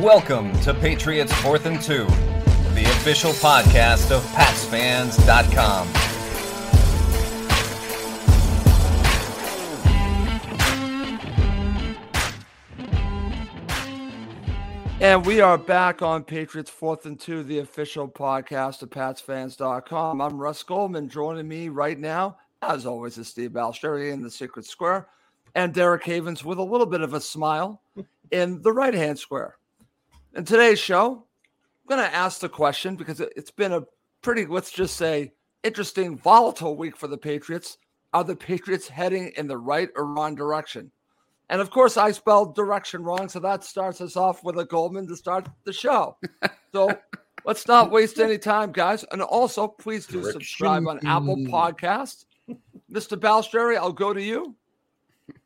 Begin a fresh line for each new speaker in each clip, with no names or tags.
Welcome to Patriots Fourth and Two, the official podcast of PatsFans.com.
And we are back on Patriots Fourth and Two, the official podcast of PatsFans.com. I'm Russ Goldman. Joining me right now, as always, is Steve Balestrieri in the Secret Square, and Derek Havens with a little bit of a smile in the right hand square. In today's show, I'm going to ask the question because it's been a pretty, let's just say, interesting, volatile week for the Patriots. Are the Patriots heading in the right or wrong direction? And of course, I spelled direction wrong. So that starts us off with a Goldman to start the show. So let's not waste any time, guys. And also, please do direction. subscribe on Apple Podcasts. Mr. Balestrieri, I'll go to you.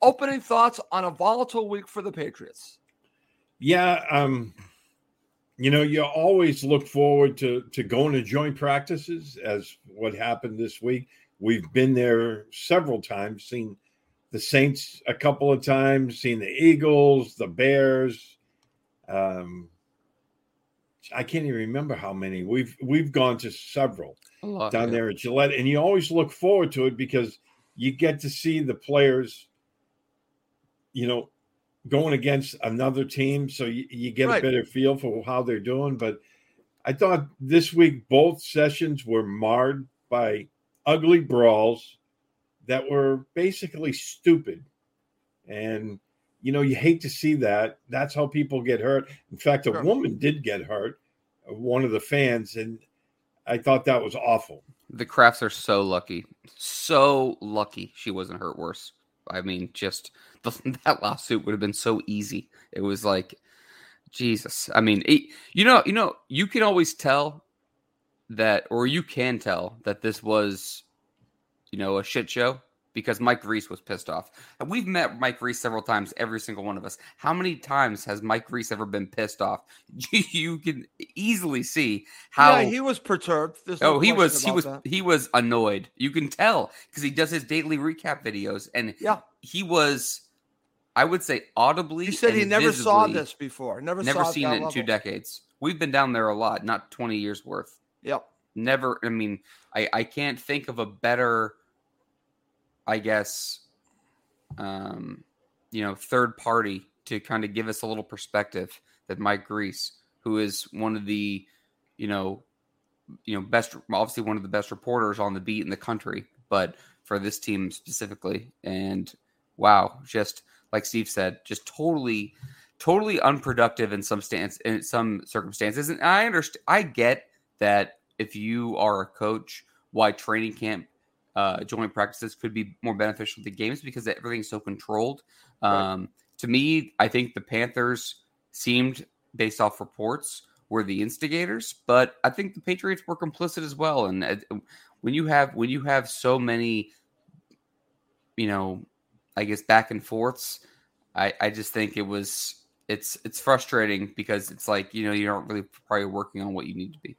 Opening thoughts on a volatile week for the Patriots.
Yeah. Um, you know, you always look forward to, to going to joint practices as what happened this week. We've been there several times, seen – the Saints a couple of times, seen the Eagles, the Bears. Um, I can't even remember how many. We've we've gone to several lot, down yeah. there at Gillette, and you always look forward to it because you get to see the players, you know, going against another team, so you, you get right. a better feel for how they're doing. But I thought this week both sessions were marred by ugly brawls that were basically stupid. And, you know, you hate to see that. That's how people get hurt. In fact, a sure. woman did get hurt, one of the fans, and I thought that was awful.
The Krafts are so lucky. So lucky she wasn't hurt worse. I mean, just the, that lawsuit would have been so easy. It was like, Jesus. I mean, it, you know, you know, you can always tell that, or you can tell that this was you know, a shit show because Mike Reiss was pissed off. We've met Mike Reiss several times, every single one of us. How many times has Mike Reiss ever been pissed off? you can easily see how
yeah, he was perturbed.
No oh, he was he was that. he was annoyed. You can tell because he does his daily recap videos, and
yeah,
he was. I would say audibly.
He said he never saw this before. Never,
never
seen
it,
it
in
level.
two decades. We've been down there a lot, not twenty years worth.
Yep.
Never. I mean, I I can't think of a better I guess, um, you know, third party to kind of give us a little perspective that Mike Reiss, who is one of the, you know, you know, best, obviously one of the best reporters on the beat in the country, but for this team specifically. And wow, just like Steve said, just totally, totally unproductive in some stance in some circumstances. And I understand, I get that if you are a coach, why training camp uh, joint practices could be more beneficial to games because everything's so controlled. Um, right. To me, I think the Panthers seemed, based off reports, were the instigators, but I think the Patriots were complicit as well. And uh, when you have when you have so many, you know, I guess back and forths, I, I just think it was it's it's frustrating because it's like you know you aren't really probably working on what you need to be.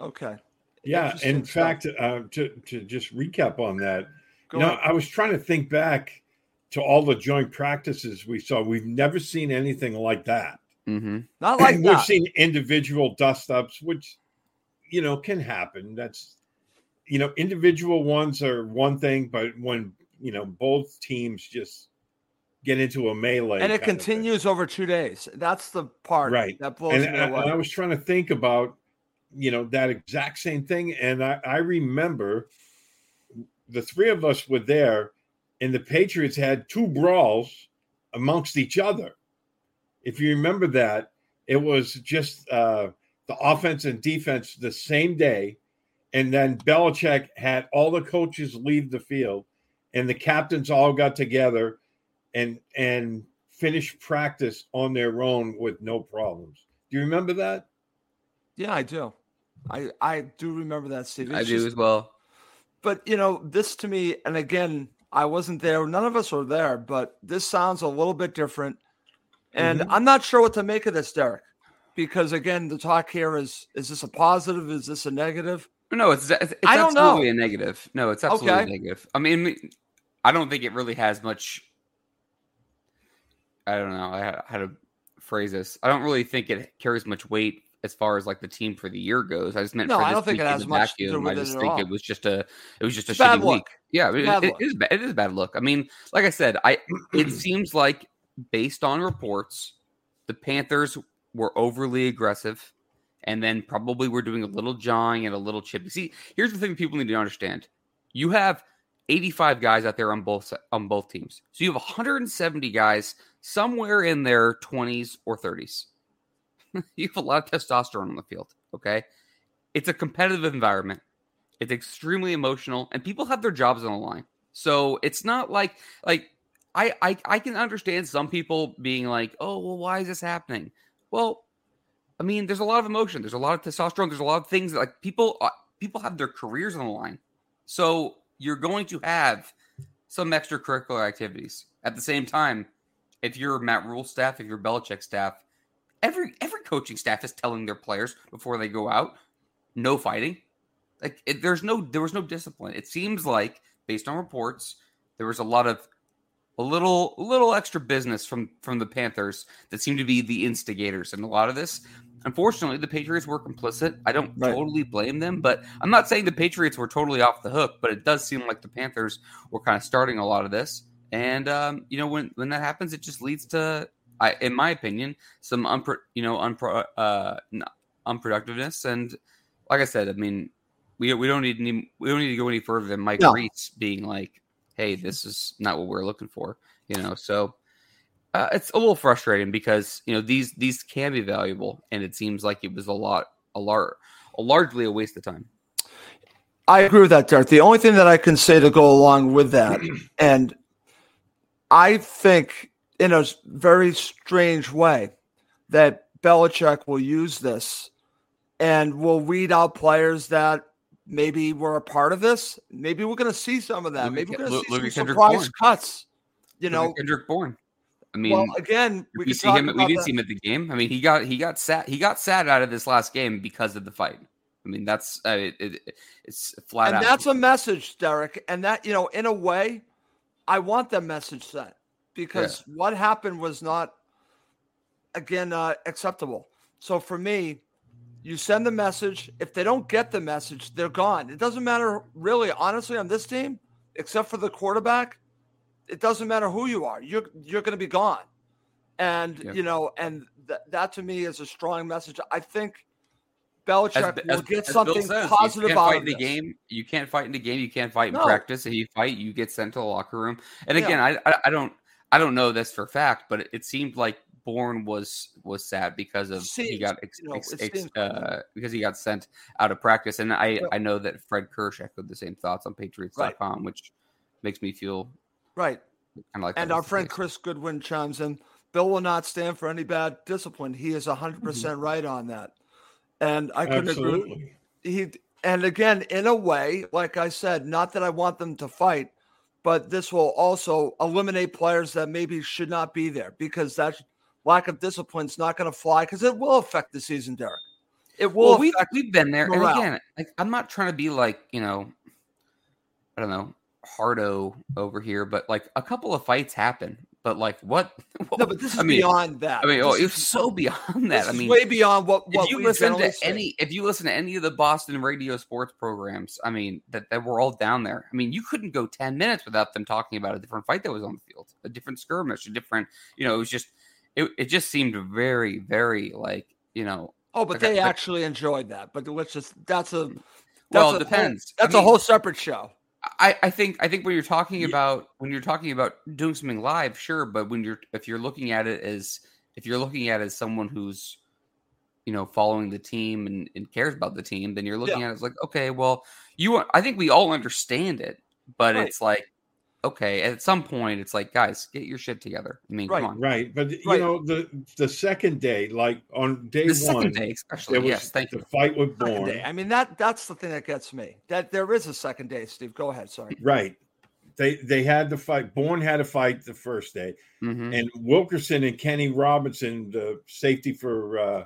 Okay.
Yeah, in fact, uh, to to just recap on that, Go you know. I was trying to think back to all the joint practices we saw. We've never seen anything like that.
Mm-hmm.
Not like
We've
that.
seen individual dust ups, which you know can happen. That's you know, individual ones are one thing, but when you know both teams just get into a melee,
and it continues over two days. That's the part
right
that blows
and,
me away.
And I was trying to think about you know that exact same thing and I, I remember the three of us were there and the patriots had two brawls amongst each other if you remember that it was just uh, the offense and defense the same day and then Belichick had all the coaches leave the field, and the captains all got together and and finished practice on their own with no problems. Do you remember that?
Yeah, I do. I I do remember that, Steve.
It's I do just, as well.
But you know, this to me, and again, I wasn't there. None of us were there, but this sounds a little bit different. And mm-hmm. I'm not sure what to make of this, Derek, because again, the talk here is: is this a positive? Is this a negative?
No, it's it's, I don't absolutely know. a negative. No, it's absolutely okay. negative. I mean, I don't think it really has much. I don't know I how to phrase this. I don't really think it carries much weight as far as like the team for the year goes. I just meant
no, I don't think it has much vacuum. to do with
I just think it was just a it was just a
bad
shitty
look.
week. Yeah, it, it, it is bad. It is a bad look. I mean, like I said, I it seems like based on reports, the Panthers were overly aggressive, and then probably we're doing a little jawing and a little chippy. See, here's the thing: people need to understand. You have 85 guys out there on both on both teams, so you have 170 guys somewhere in their 20s or 30s you have a lot of testosterone on the field. Okay. It's a competitive environment. It's extremely emotional, and people have their jobs on the line. So it's not like like I I, I can understand some people being like, oh well, why is this happening? Well, I mean, there's a lot of emotion. There's a lot of testosterone. There's a lot of things that, like people uh, people have their careers on the line. So you're going to have some extracurricular activities. At the same time, if you're Matt Rhule staff, if you're Belichick staff, every every coaching staff is telling their players before they go out, no fighting. Like it, there's no there was no discipline. It seems like based on reports, there was a lot of a little a little extra business from from the Panthers that seemed to be the instigators and a lot of this. Unfortunately, the Patriots were complicit. I don't right. totally blame them, but I'm not saying the Patriots were totally off the hook. But it does seem like the Panthers were kind of starting a lot of this. And um, you know, when when that happens, it just leads to I, in my opinion, some unpro, you know, unpro, uh, unproductiveness. And like I said, I mean, we we don't need any, we don't need to go any further than Mike no. Reiss being like, "Hey, this is not what we're looking for," you know. So uh, it's a little frustrating because you know these these can be valuable, and it seems like it was a lot a lar- a largely a waste of time.
I agree with that, Derek. The only thing that I can say to go along with that, and I think in a very strange way that Belichick will use this and will weed out players that maybe were a part of this. Maybe we're going to see some of that. maybe we're going to see some Kendrick surprise Bourne. cuts. You know,
Kendrick Bourne. I mean,
well, again,
we, we see him. We didn't that. see him at the game. I mean, he got he got sat he got sat out of this last game because of the fight. I mean, that's uh, it, it, it's flat
and
out.
that's a message, Derek. And that you know, in a way, I want that message sent because yeah. what happened was not again uh, acceptable. So for me, you send the message. If they don't get the message, they're gone. It doesn't matter really, honestly, on this team, except for the quarterback. It doesn't matter who you are. You're you're going to be gone, and you know, and th- that to me is a strong message. I think Belichick as, will as, get as something says, positive out
of
the
this. game. You can't fight in the game. You can't fight in no. practice. If you fight, you get sent to the locker room. And again, yeah. I, I I don't I don't know this for fact, but it, it seemed like Bourne was was sad because of seems, he got ex, you know, ex, ex, uh, because he got sent out of practice, and I I know that Fred Kirsch echoed the same thoughts on Patriots.com, right. which makes me feel
right. Kind of like and our friend Chris Goodwin chimes in. Bill will not stand for any bad discipline. He is hundred percent mm-hmm. right on that, and I couldn't Absolutely. agree. He and again, in a way, like I said, not that I want them to fight, but this will also eliminate players that maybe should not be there because that lack of discipline is not going to fly because it will affect the season, Derek. It will.
Well, we've, we've been there, morale. and again, like, I'm not trying to be like you know, I don't know, hardo over here, but like a couple of fights happen. But like what?
no, but this is I mean, beyond that.
I mean, oh, it's so beyond that. I mean,
way beyond what. what
if you listen to say. any, if you listen to any of the Boston radio sports programs, I mean, that, that were all down there. I mean, you couldn't go ten minutes without them talking about a different fight that was on the field, a different skirmish, a different. You know, it was just, it, it just seemed very, very like you know.
Oh, but they actually enjoyed that. But let's just that's a.
That's well, it depends.
Whole, that's I mean, a whole separate show.
I, I think I think when you're talking about when you're talking about doing something live, sure, but when you're if you're looking at it as if you're looking at it as someone who's you know, following the team and, and cares about the team, then you're looking yeah. at it as like, okay, well, you I think we all understand it, but right. it's like, okay, at some point, it's like, guys, get your shit together. I mean,
right,
come on,
right? But right. you know, the the second day, like on day
the
one,
day especially, yes, thank
the
you.
fight with Bourne.
I mean that that's the thing that gets me. That there is a second day. Steve, go ahead. Sorry.
Right. They they had the fight. Bourne had a fight the first day,
mm-hmm.
and Wilkerson and Kenny Robinson, the safety for uh,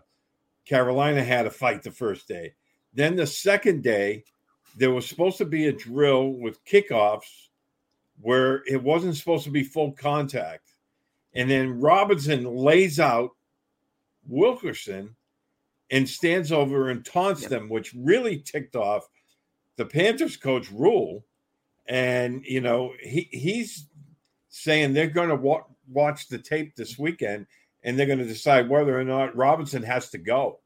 Carolina, had a fight the first day. Then the second day, there was supposed to be a drill with kickoffs where it wasn't supposed to be full contact. And then Robinson lays out Wilkerson and stands over and taunts yep. them, which really ticked off the Panthers coach Rhule. And, you know, he, he's saying they're going to wa- watch the tape this weekend and they're going to decide whether or not Robinson has to go.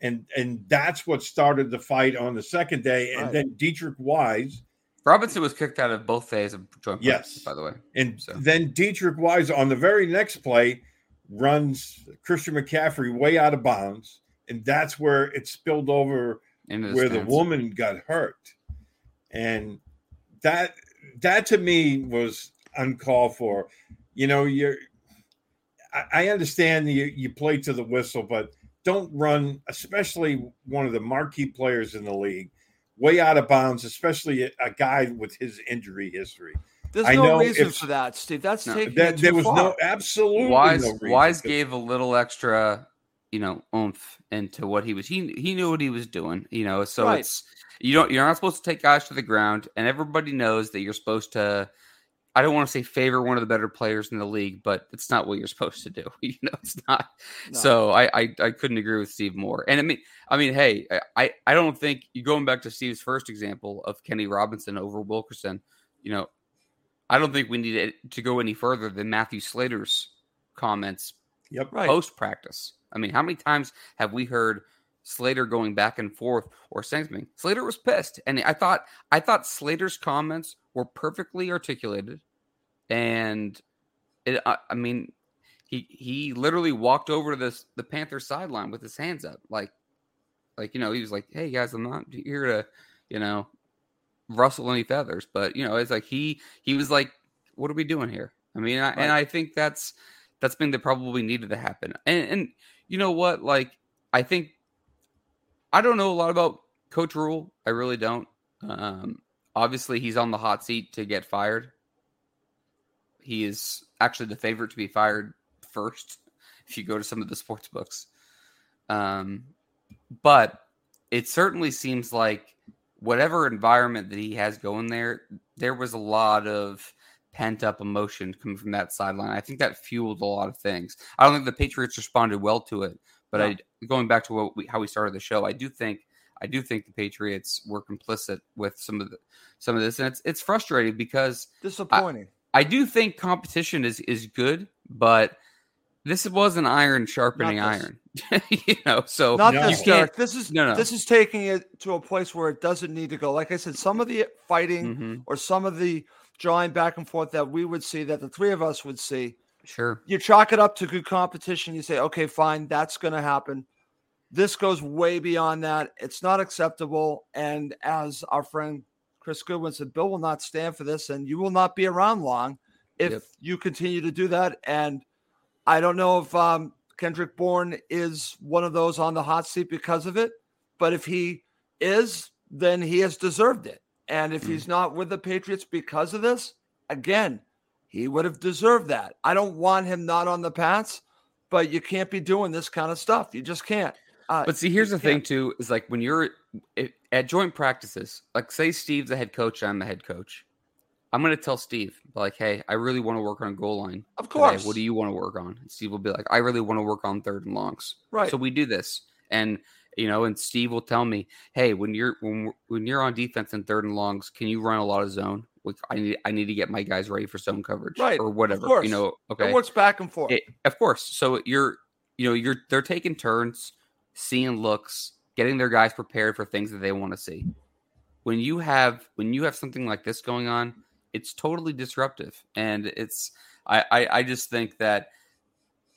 And and that's what started the fight on the second day. And right. then Deatrich Wise –
Robinson was kicked out of both days of joint practice,
yes.
by the way.
And so. then Deatrich Wise on the very next play runs Christian McCaffrey way out of bounds. And that's where it spilled over
the
where
stands.
the woman got hurt. And that that to me was uncalled for. You know, you're I, I understand you, you play to the whistle, but don't run, especially one of the marquee players in the league way out of bounds, especially a, a guy with his injury history.
There's I no reason for that, Steve. That's no, taking that,
there was
far.
no absolutely
Wise.
No
Wise gave a little extra, you know, oomph into what he was. He he knew what he was doing. You know, so right. it's you don't you're not supposed to take guys to the ground, and everybody knows that you're supposed to I don't want to say favor one of the better players in the league, but it's not what you're supposed to do. You know, it's not. No. So I, I, I couldn't agree with Steve more. And I mean, I mean, hey, I I don't think you going back to Steve's first example of Kenny Robinson over Wilkerson. You know, I don't think we need to go any further than Matthew Slater's comments.
Yep.
Right. Post practice. I mean, how many times have we heard Slater going back and forth or saying something? Slater was pissed, and I thought I thought Slater's comments were perfectly articulated, and it. I, I mean, he he literally walked over to this the Panther sideline with his hands up, like like you know he was like, "Hey guys, I'm not here to you know rustle any feathers," but you know it's like he he was like, "What are we doing here?" I mean, I, right. and I think that's that's been that probably needed to happen, and and you know what, like I think I don't know a lot about Coach Rhule. I really don't. Um, Obviously, he's on the hot seat to get fired. He is actually the favorite to be fired first if you go to some of the sports books. Um, but it certainly seems like whatever environment that he has going there, there was a lot of pent up emotion coming from that sideline. I think that fueled a lot of things. I don't think the Patriots responded well to it, but no. I going back to we, how we started the show, I do think I do think the Patriots were complicit with some of the some of this, and it's it's frustrating because
disappointing.
I, I do think competition is is good, but this was an iron sharpening iron. you know, so
not no. this, Derek. This is no, no. This is taking it to a place where it doesn't need to go. Like I said, some of the fighting mm-hmm. or some of the drawing back and forth that we would see, that the three of us would see.
Sure.
You chalk it up to good competition. You say, okay, fine, that's going to happen. This goes way beyond that. It's not acceptable. And as our friend Chris Goodwin said, Bill will not stand for this, and you will not be around long if yep. you continue to do that. And I don't know if um, Kendrick Bourne is one of those on the hot seat because of it, but if he is, then he has deserved it. And if mm. he's not with the Patriots because of this, again, he would have deserved that. I don't want him not on the Pats, but you can't be doing this kind of stuff. You just can't.
Uh, but see, here's the thing too: is like when you're at joint practices, like say Steve's the head coach, I'm the head coach. I'm going to tell Steve, like, hey, I really want to work on goal line.
Of course.
Today. What do you want to work on? And Steve will be like, I really want to work on third and longs.
Right.
So we do this, and you know, and Steve will tell me, hey, when you're when when you're on defense in third and longs, can you run a lot of zone? I need I need to get my guys ready for zone coverage,
right,
or whatever. You know, okay,
it works back and forth.
It, of course. So you're you know you're they're taking turns seeing looks, getting their guys prepared for things that they want to see. When you have when you have something like this going on, it's totally disruptive, and it's I I, I just think that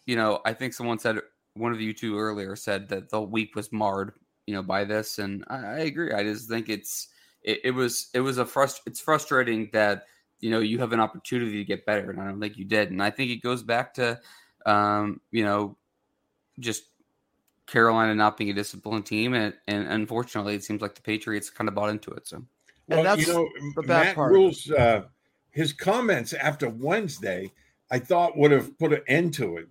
you know I think someone said one of you two earlier said that the week was marred, you know, by this, and I, I agree. I just think it's it, it, was it was a frust it's frustrating that you know you have an opportunity to get better, and I don't think you did. And I think it goes back to um, you know just Carolina not being a disciplined team, and, and unfortunately, it seems like the Patriots kind of bought into it. So,
well, that's you know, the bad Matt part. Rhule's uh, his comments after Wednesday, I thought would have put an end to it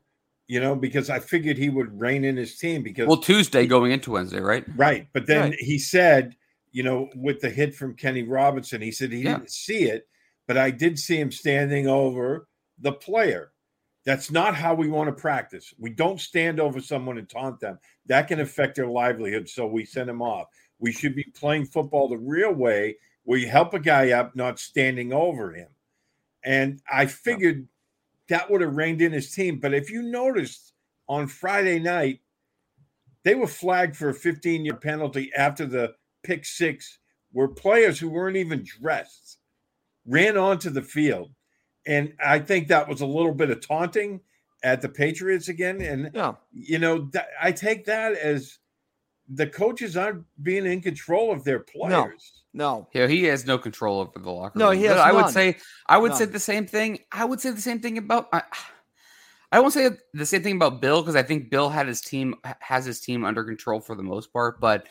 you know, because I figured he would rein in his team because
well, Tuesday going into Wednesday, right?
Right. But then right. he said, you know, with the hit from Kenny Robinson, he said he yeah. didn't see it, but I did see him standing over the player. That's not how we want to practice. We don't stand over someone and taunt them. That can affect their livelihood. So we send them off. We should be playing football the real way where you help a guy up, not standing over him. And I figured that would have reined in his team. But if you noticed on Friday night, they were flagged for a 15 year penalty after the pick six, where players who weren't even dressed ran onto the field. And I think that was a little bit of taunting at the Patriots again. And, yeah. you know, th- I take that as the coaches aren't being in control of their players.
No.
Yeah, he has no control over the locker room. No, he has. I would say I would none. say the same thing. I would say the same thing about I, I won't say the same thing about Bill because I think Bill had his team has his team under control for the most part, but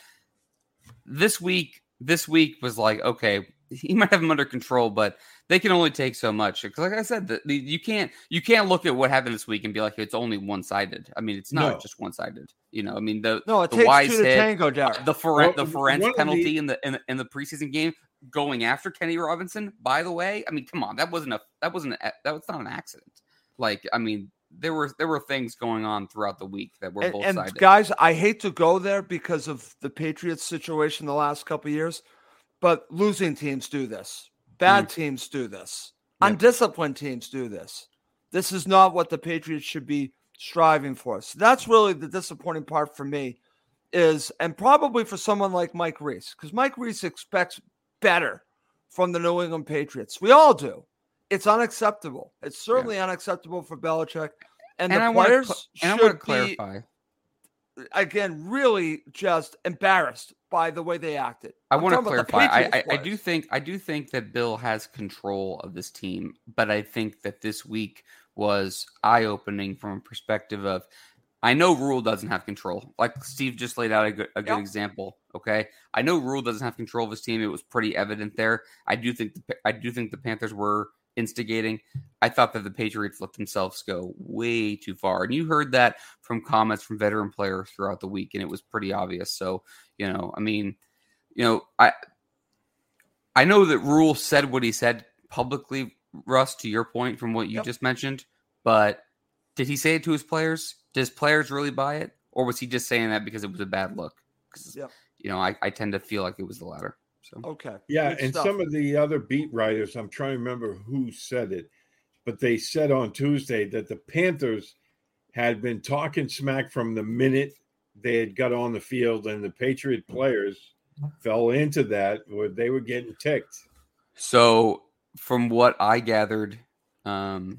this week this week was like okay, he might have him under control, but they can only take so much. Because, like I said, the, the, you can't you can't look at what happened this week and be like it's only one sided. I mean, it's not no. just one sided. You know, I mean the
no, it
the
takes wise two to tango, Jared.
The Ferent, well, the Ferentz penalty the... in the, in the in the preseason game going after Kenny Robinson. By the way, I mean, come on, that wasn't a that wasn't a, that was not an accident. Like, I mean, there were there were things going on throughout the week that were and, both
and guys, I hate to go there because of the Patriots situation the last couple years, but losing teams do this. Bad mm. teams do this. Yep. Undisciplined teams do this. This is not what the Patriots should be striving for. So that's really the disappointing part for me is, and probably for someone like Mike Reiss because Mike Reiss expects better from the New England Patriots. We all do. It's unacceptable. It's certainly yeah. unacceptable for Belichick. And, and the I players cl- and should I clarify. Be, again, really just embarrassed by the way they acted.
I want to clarify. I, I, I, do think I do think that Bill has control of this team, but I think that this week was eye opening from a perspective of I know Rhule doesn't have control. Like Steve just laid out a good, a good yep. example. Okay, I know Rhule doesn't have control of his team. It was pretty evident there. I do think the, I do think the Panthers were instigating. I thought that the Patriots let themselves go way too far, and you heard that from comments from veteran players throughout the week, and it was pretty obvious. So you know, I mean, you know, I I know that Rhule said what he said publicly, Russ, to your point from what you yep. just mentioned, but did he say it to his players? Does players really buy it? Or was he just saying that because it was a bad look? Because yep. you know, I, I tend to feel like it was the latter. So
okay.
Yeah, Good and stuff. some of the other beat writers, I'm trying to remember who said it, but they said on Tuesday that the Panthers had been talking smack from the minute they had got on the field, and the Patriot players fell into that where they were getting ticked.
So, from what I gathered, um,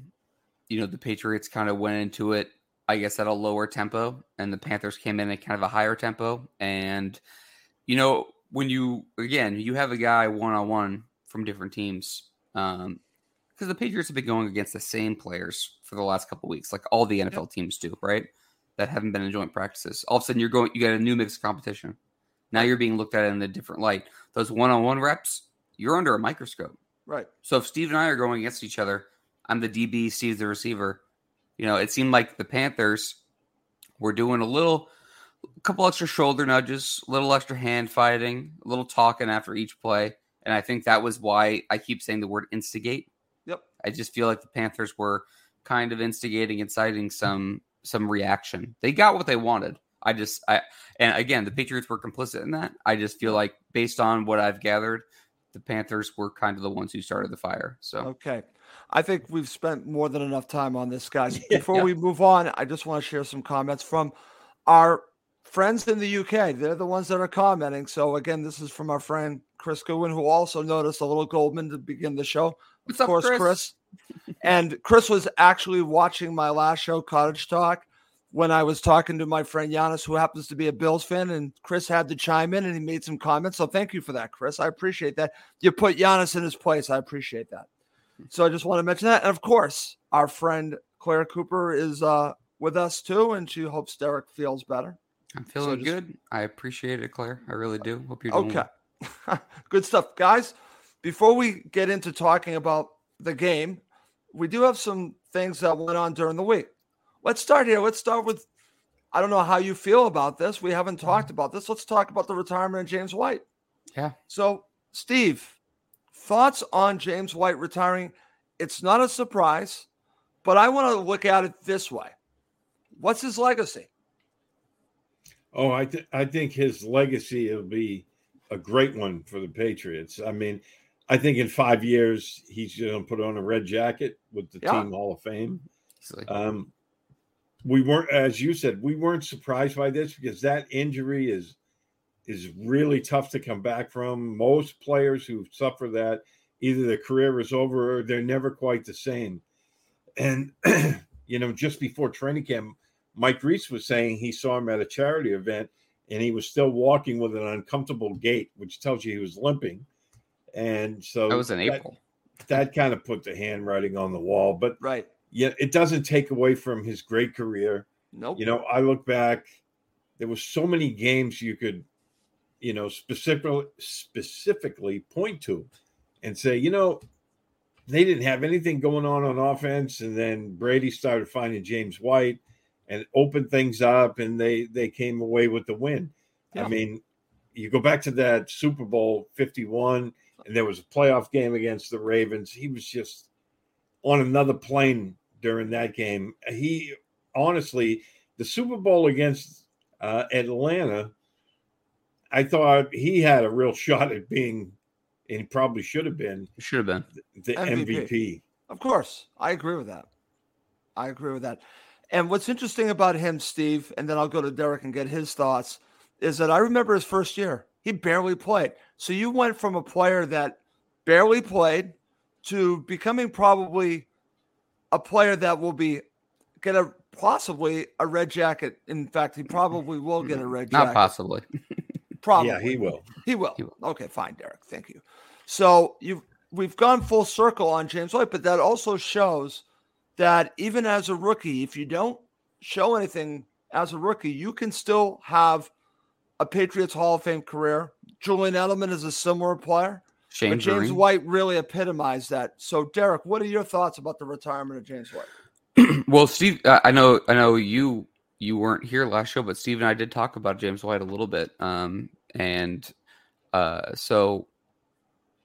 you know, the Patriots kind of went into it, I guess, at a lower tempo, and the Panthers came in at kind of a higher tempo. And, you know, when you, again, you have a guy one on one from different teams, um, because the Patriots have been going against the same players for the last couple weeks, like all the NFL teams do, right? that haven't been in joint practices. All of a sudden, you're going, you got a new mixed competition. Now you're being looked at in a different light. Those one on one reps, you're under a microscope.
Right.
So if Steve and I are going against each other, I'm the DB, Steve's the receiver. You know, it seemed like the Panthers were doing a little, a couple extra shoulder nudges, a little extra hand fighting, a little talking after each play. And I think that was why I keep saying the word instigate.
Yep.
I just feel like the Panthers were kind of instigating, inciting some some reaction. They got what they wanted. I just I and again the Patriots were complicit in that. I just feel like based on what I've gathered, the Panthers were kind of the ones who started the fire. So
okay. I think we've spent more than enough time on this, guys. Before yeah. we move on, I just want to share some comments from our friends in the UK. They're the ones that are commenting. So again, this is from our friend Chris Goodwin, who also noticed a little Goldman to begin the show.
What's
of
up,
course,
Chris?
Chris and Chris was actually watching my last show, Cottage Talk, when I was talking to my friend Giannis, who happens to be a Bills fan, and Chris had to chime in and he made some comments. So thank you for that, Chris. I appreciate that. You put Giannis in his place. I appreciate that. So I just want to mention that. And of course, our friend Claire Cooper is uh, with us too, and she hopes Derek feels better.
I'm feeling so just, good. I appreciate it, Claire. I really do. Hope you're doing okay.
Well. good stuff, guys. Before we get into talking about the game, we do have some things that went on during the week. Let's start here. Let's start with I don't know how you feel about this. We haven't mm-hmm. talked about this. Let's talk about the retirement of James White.
Yeah.
So, Steve, thoughts on James White retiring? It's not a surprise, but I want to look at it this way. What's his legacy?
Oh, I th- I think his legacy will be a great one for the Patriots. I mean, I think in five years he's going to put on a red jacket with the yeah. team Hall of Fame. Um, we weren't, as you said, we weren't surprised by this because that injury is is really tough to come back from. Most players who suffer that, either their career is over or they're never quite the same. And you know, just before training camp, Mike Reiss was saying he saw him at a charity event and he was still walking with an uncomfortable gait, which tells you he was limping. And so
that was in
that,
April.
That kind of put the handwriting on the wall. But
right.
Yeah, it doesn't take away from his great career.
Nope.
You know, I look back, there was so many games you could, you know, specifically specifically point to and say, you know, they didn't have anything going on on offense, and then Brady started finding James White and opened things up, and they they came away with the win. Yeah. I mean, you go back to that Super Bowl Fifty One, and there was a playoff game against the Ravens. He was just on another plane during that game. He honestly, the Super Bowl against uh, Atlanta, I thought he had a real shot at being, and he probably should have been,
should have been
the MVP. MVP.
Of course, I agree with that. I agree with that. And what's interesting about him, Steve, and then I'll go to Derek and get his thoughts, is that I remember his first year. He barely played. So you went from a player that barely played to becoming probably a player that will be get a possibly a red jacket. In fact, he probably will get a red jacket.
Not possibly.
probably.
Yeah, he will.
He will. He will. Okay, fine, Derek. Thank you. So you've we've gone full circle on James White, but that also shows that even as a rookie, if you don't show anything as a rookie, you can still have a Patriots Hall of Fame career. Julian Edelman is a similar player. Shane but James Vereen. White really epitomized that. So, Derek, what are your thoughts about the retirement of James
White? well, Steve, I know, I know you you weren't here last show, but Steve and I did talk about James White a little bit. Um, and uh, so,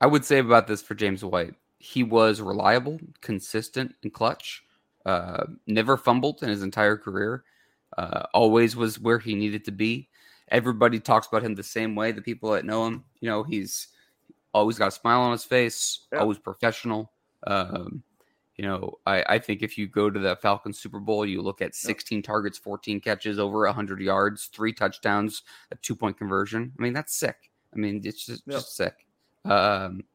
I would say about this for James White, he was reliable, consistent, and clutch. Uh, never fumbled in his entire career. Uh, always was where he needed to be. Everybody talks about him the same way. The people that know him, you know, he's always got a smile on his face, yeah. always professional. Um, you know, I, I think if you go to the Falcons Super Bowl, you look at 16 yeah. targets, 14 catches, over 100 yards, three touchdowns, a two point conversion. I mean, that's sick. I mean, it's just, yeah. just sick. Um,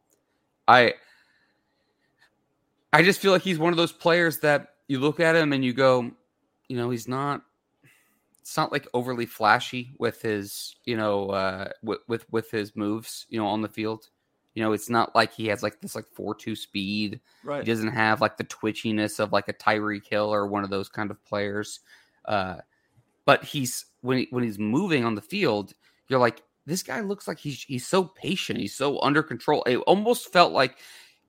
I I just feel like he's one of those players that you look at him and you go, you know, he's not it's not like overly flashy with his, you know, uh with with, with his moves, you know, on the field. You know, it's not like he has like this like four two speed.
Right.
He doesn't have like the twitchiness of like a Tyreek Hill or one of those kind of players. Uh, but he's when he, when he's moving on the field, you're like, this guy looks like he's he's so patient. He's so under control. It almost felt like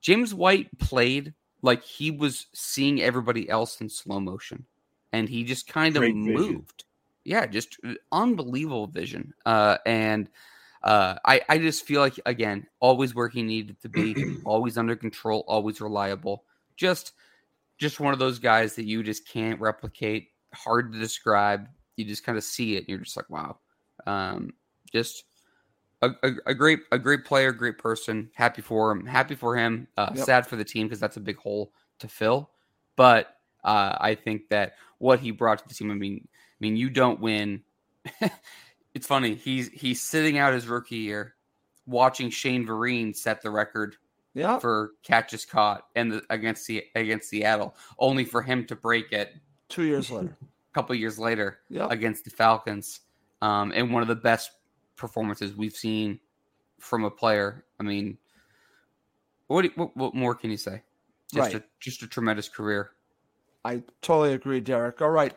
James White played like he was seeing everybody else in slow motion, and he just kind of moved. Yeah, just uh, unbelievable vision. Uh, and uh, I I just feel like again, always where he needed to be, always under control, always reliable. Just just one of those guys that you just can't replicate. Hard to describe. You just kind of see it, and you're just like, wow. Um, just a, a, a, great a great player, great person. Happy for him. Happy for him. Uh, yep. Sad for the team because that's a big hole to fill. But uh, I think that what he brought to the team. I mean, I mean, you don't win. it's funny. He's he's sitting out his rookie year, watching Shane Vereen set the record
yeah.
for catches caught and against the against Seattle, only for him to break it
two years later.
a couple years later
Yep.
against the Falcons, um, and one of the best performances we've seen from a player. I mean, what what, what more can you say? Just
Right.
a just a tremendous career.
I totally agree, Derek. All right.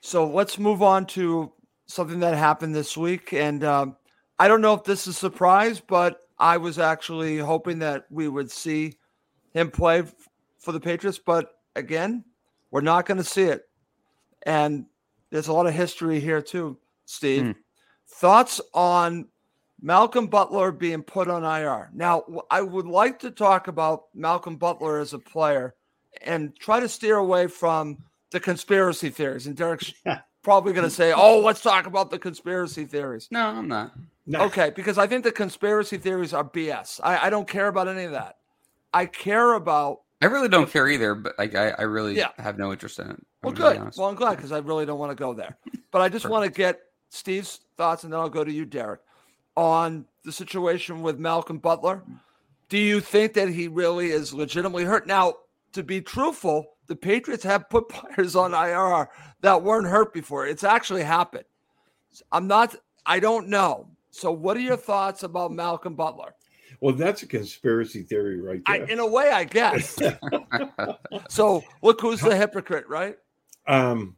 So let's move on to something that happened this week. And um, I don't know if this is a surprise, but I was actually hoping that we would see him play for the Patriots. But again, we're not going to see it. And there's a lot of history here, too, Steve.
Hmm.
Thoughts on Malcolm Butler being put on IR? Now, I would like to talk about Malcolm Butler as a player and try to steer away from the conspiracy theories. And Derek's probably going to say, "Oh, let's talk about the conspiracy theories."
No, I'm not.
No.
Okay, because I think the conspiracy theories are BS. I, I don't care about any of that. I care about.
I really don't care either, but like I, I really
Yeah.
have no interest in it. I'm
Well, good. Well, I'm glad because I really don't want to go there. But I just want to get Steve's thoughts, and then I'll go to you, Derek, on the situation with Malcolm Butler. Do you think that he really is legitimately hurt? Now, to be truthful, the Patriots have put players on IR that weren't hurt before. It's actually happened. I'm not. I don't know. So, what are your thoughts about Malcolm Butler?
Well, that's a conspiracy theory right
I, in a way, I guess. so, look who's the hypocrite, right?
Um,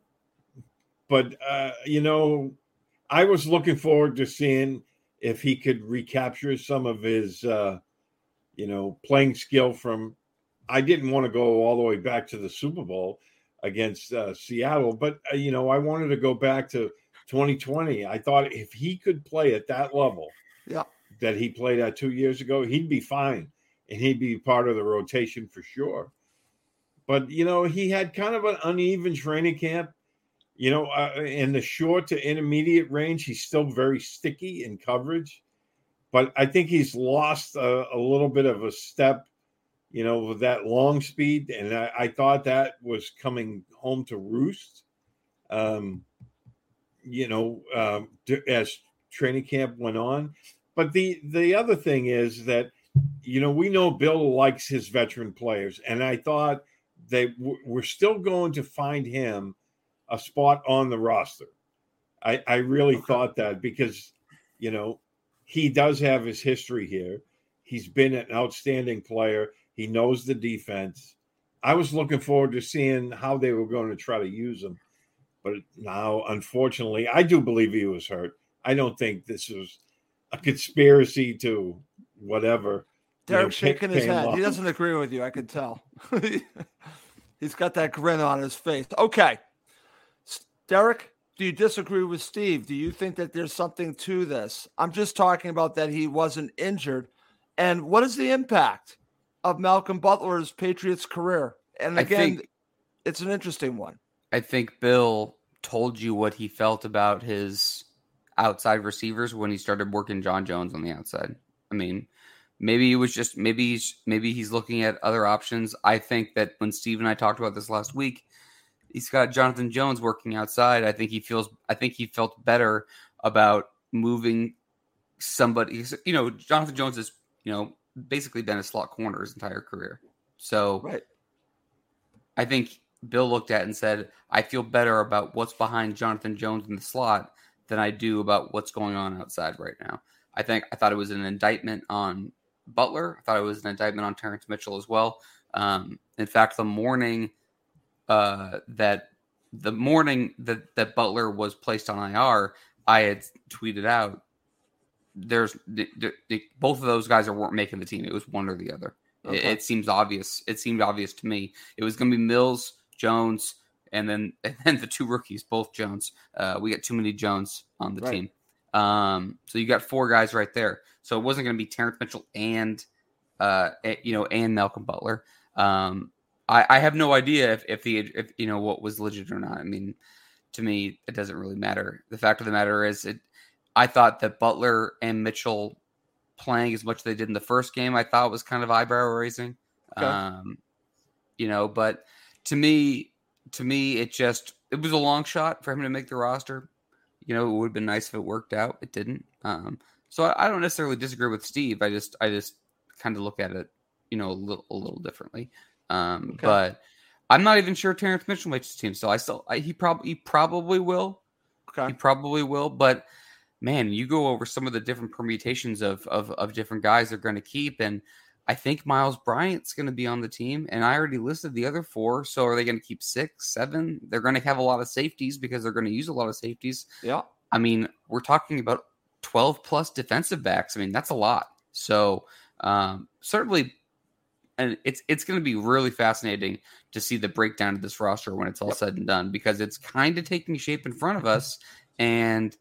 but uh, you know, I was looking forward to seeing if he could recapture some of his, uh, you know, playing skill from. I didn't want to go all the way back to the Super Bowl against uh, Seattle, but uh, you know, I wanted to go back to 2020. I thought if he could play at that level,
Yeah.
that he played at two years ago, he'd be fine, and he'd be part of the rotation for sure but you know he had kind of an uneven training camp you know uh, in the short to intermediate range he's still very sticky in coverage but i think he's lost a, a little bit of a step you know with that long speed and i, I thought that was coming home to roost. Um you know d- as training camp went on. But the the other thing is that you know we know bill likes his veteran players and i thought they w- were still going to find him a spot on the roster. I, I really thought that because, you know, he does have his history here. He's been an outstanding player. He knows the defense. I was looking forward to seeing how they were going to try to use him. But now, unfortunately, I do believe he was hurt. I don't think this was a conspiracy to whatever. you know,
Derek's shaking his head.
off.
He doesn't agree with you. I can tell. He's got that grin on his face. Okay. Derek, do you disagree with Steve? Do you think that there's something to this? I'm just talking about that he wasn't injured. And what is the impact of Malcolm Butler's Patriots career? And again,
think-
it's an interesting one.
I think Bill told you what he felt about his outside receivers when he started working John Jones on the outside. I mean, maybe it was just maybe he's maybe he's looking at other options. I think that when Steve and I talked about this last week, he's got Jonathan Jones working outside. I think he feels I think he felt better about moving somebody you know, Jonathan Jones has, you know, basically been a slot corner his entire career. So
Right.
I think Bill looked at it and said, I feel better about what's behind Jonathan Jones in the slot than I do about what's going on outside right now. I think I thought it was an indictment on Butler. I thought it was an indictment on Terrence Mitchell as well. Um, in fact, the morning uh, that the morning that, that Butler was placed on IR, I had tweeted out there's the, the, both of those guys are weren't making the team. It was one or the other. It,
Okay.
it seems obvious. It seemed obvious to me. It was going to be Mills, Jones, and then and then the two rookies, both Jones. Uh, we got too many Jones on the
Right.
team. Um, so you got four guys right there. So it wasn't going to be Terrence Mitchell and uh, eh, you know, and Malcolm Butler. Um, I, I have no idea if if the if you know what was legit or not. I mean, to me, it doesn't really matter. The fact of the matter is, it. I thought that Butler and Mitchell playing as much as they did in the first game, I thought was kind of eyebrow raising.
Okay.
Um, you know, but to me, to me, it just it was a long shot for him to make the roster. You know, it would have been nice if it worked out. It didn't. Um, so I, I don't necessarily disagree with Steve. I just I just kind of look at it, you know, a little a little differently. Um,
Okay.
But I'm not even sure Terrence Mitchell makes the team. So I still I, he probably he probably will.
Okay.
He probably will, but man, you go over some of the different permutations of of, of different guys they're going to keep, and I think Myles Bryant's going to be on the team, and I already listed the other four. So are they going to keep six, seven? They're going to have a lot of safeties because they're going to use a lot of safeties.
Yeah.
I mean, we're talking about 12 plus defensive backs. I mean, that's a lot. So um, certainly, and it's it's going to be really fascinating to see the breakdown of this roster when it's all
Yep.
said and done because it's kind of taking shape in front of mm-hmm. us, and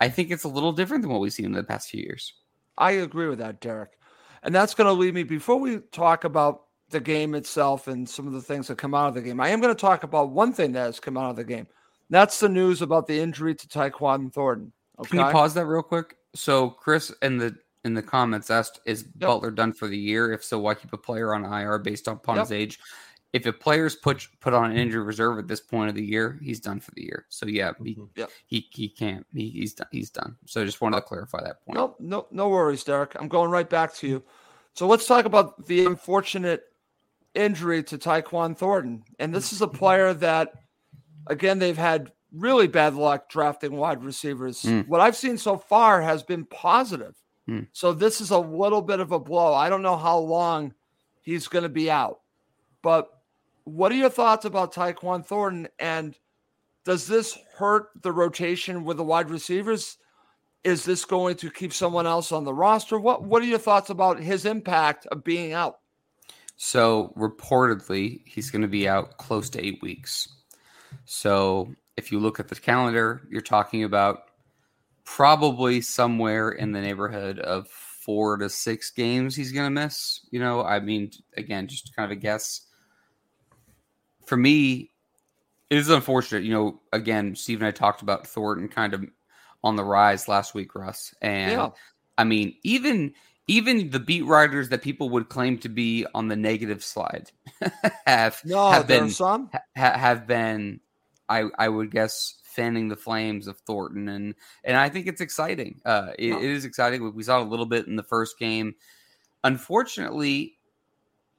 I think it's a little different than what we've seen in the past few years.
I agree with that, Derek. And that's going to lead me before we talk about the game itself and some of the things that come out of the game. I am going to talk about one thing that has come out of the game. That's the news about the injury to Tyquan Thornton. Okay.
Can you pause that real quick? So Chris and the in the comments asked, "Is Butler done for the year? If so, why keep a player on IR based upon his age? If a player's put put on an injury reserve at this point of the year, he's done for the year. So yeah, he
Yep.
he, he can't. He, he's done. He's done. So I just wanted to clarify that point.
No, no, no worries, Derek. I'm going right back to you. So let's talk about the unfortunate injury to Tyquan Thornton. And this is a player that, again, they've had really bad luck drafting wide receivers.
Mm.
What I've seen so far has been positive.
Mm.
So this is a little bit of a blow. I don't know how long he's going to be out, but what are your thoughts about Tyquan Thornton? And does this hurt the rotation with the wide receivers? Is this going to keep someone else on the roster? What What are your thoughts about his impact of being out?
So reportedly, he's going to be out close to eight weeks. So if you look at the calendar, you're talking about probably somewhere in the neighborhood of four to six games he's going to miss. You know, I mean, again, just kind of a guess. For me, it is unfortunate. You know, again, Steve and I talked about Thornton kind of on the rise last week, Russ, and
Yeah.
I mean, even even the beat writers that people would claim to be on the negative slide have
No,
have been
some.
ha- have been I I would guess fanning the flames of Thornton and and I think it's exciting. Uh it, it is exciting. We saw a little bit in the first game. Unfortunately,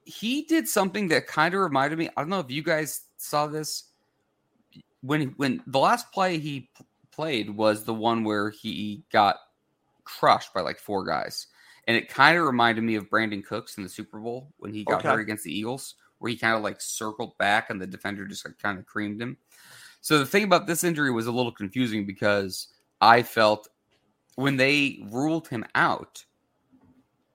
he did something that kind of reminded me. I don't know if you guys saw this when when the last play he p- played was the one where he got crushed by like four guys. And it kind of reminded me of Brandin Cooks in the Super Bowl when he got
Okay.
hurt against the Eagles, where he kind of like circled back and the defender just like kind of creamed him. So the thing about this injury was a little confusing because I felt when they ruled him out,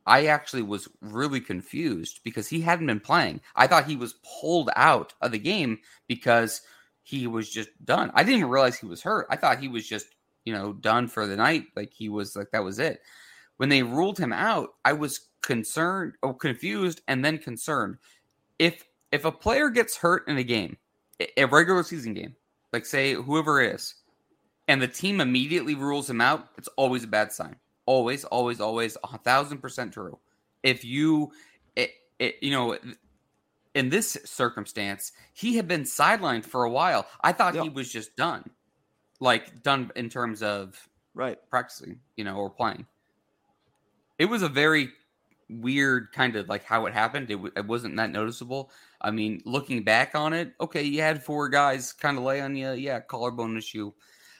I actually was really confused because he hadn't been playing. I thought he was pulled out of the game because he was just done. I didn't even realize he was hurt. I thought he was just, you know, done for the night. Like he was like that was it. When they ruled him out, I was concerned or confused and then concerned. If if a player gets hurt in a game, a regular season game, like say whoever is, and the team immediately rules him out, it's always a bad sign. Always, always, always, a thousand percent true. If you, it, it, you know, in this circumstance, he had been sidelined for a while. I thought
Yeah.
he was just done, like done in terms of
Right.
practicing, you know, or playing. It was a very weird kind of like how it happened. It, w- it wasn't that noticeable. I mean, looking back on it, okay, you had four guys kind of lay on you. Yeah, collarbone issue.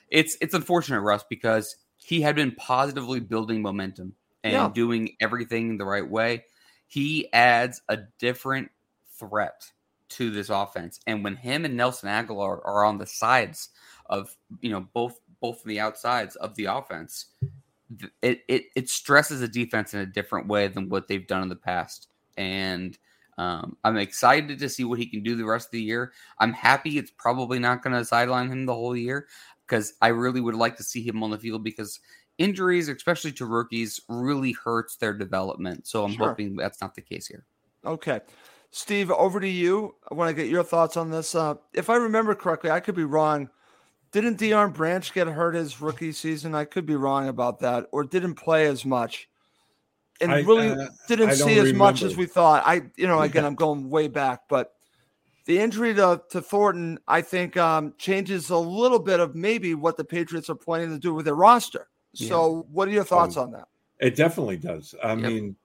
It's it's unfortunate, Russ, because he had been positively building momentum and
Yeah.
doing everything the right way. He adds a different threat to this offense, and when him and Nelson Agholor are on the sides of you know both both the outsides of the offense, it it it stresses the defense in a different way than what they've done in the past. And um, I'm excited to see what he can do the rest of the year. I'm happy it's probably not going to sideline him the whole year because I really would like to see him on the field because injuries, especially to rookies, really hurts their development. So I'm
Sure.
hoping that's not the case here.
Okay. Steve, over to you. I want to get your thoughts on this. Uh, if I remember correctly, I could be wrong. Didn't Deion Branch get hurt his rookie season? I could be wrong about that, or didn't play as much, and
I-
really
uh,
didn't
I
see as much as we thought. I, you know, again, I'm going way back, but the injury to, to Thornton, I think, um, changes a little bit of maybe what the Patriots are planning to do with their roster. So, what are your thoughts on that?
It definitely does. I
Yep.
mean,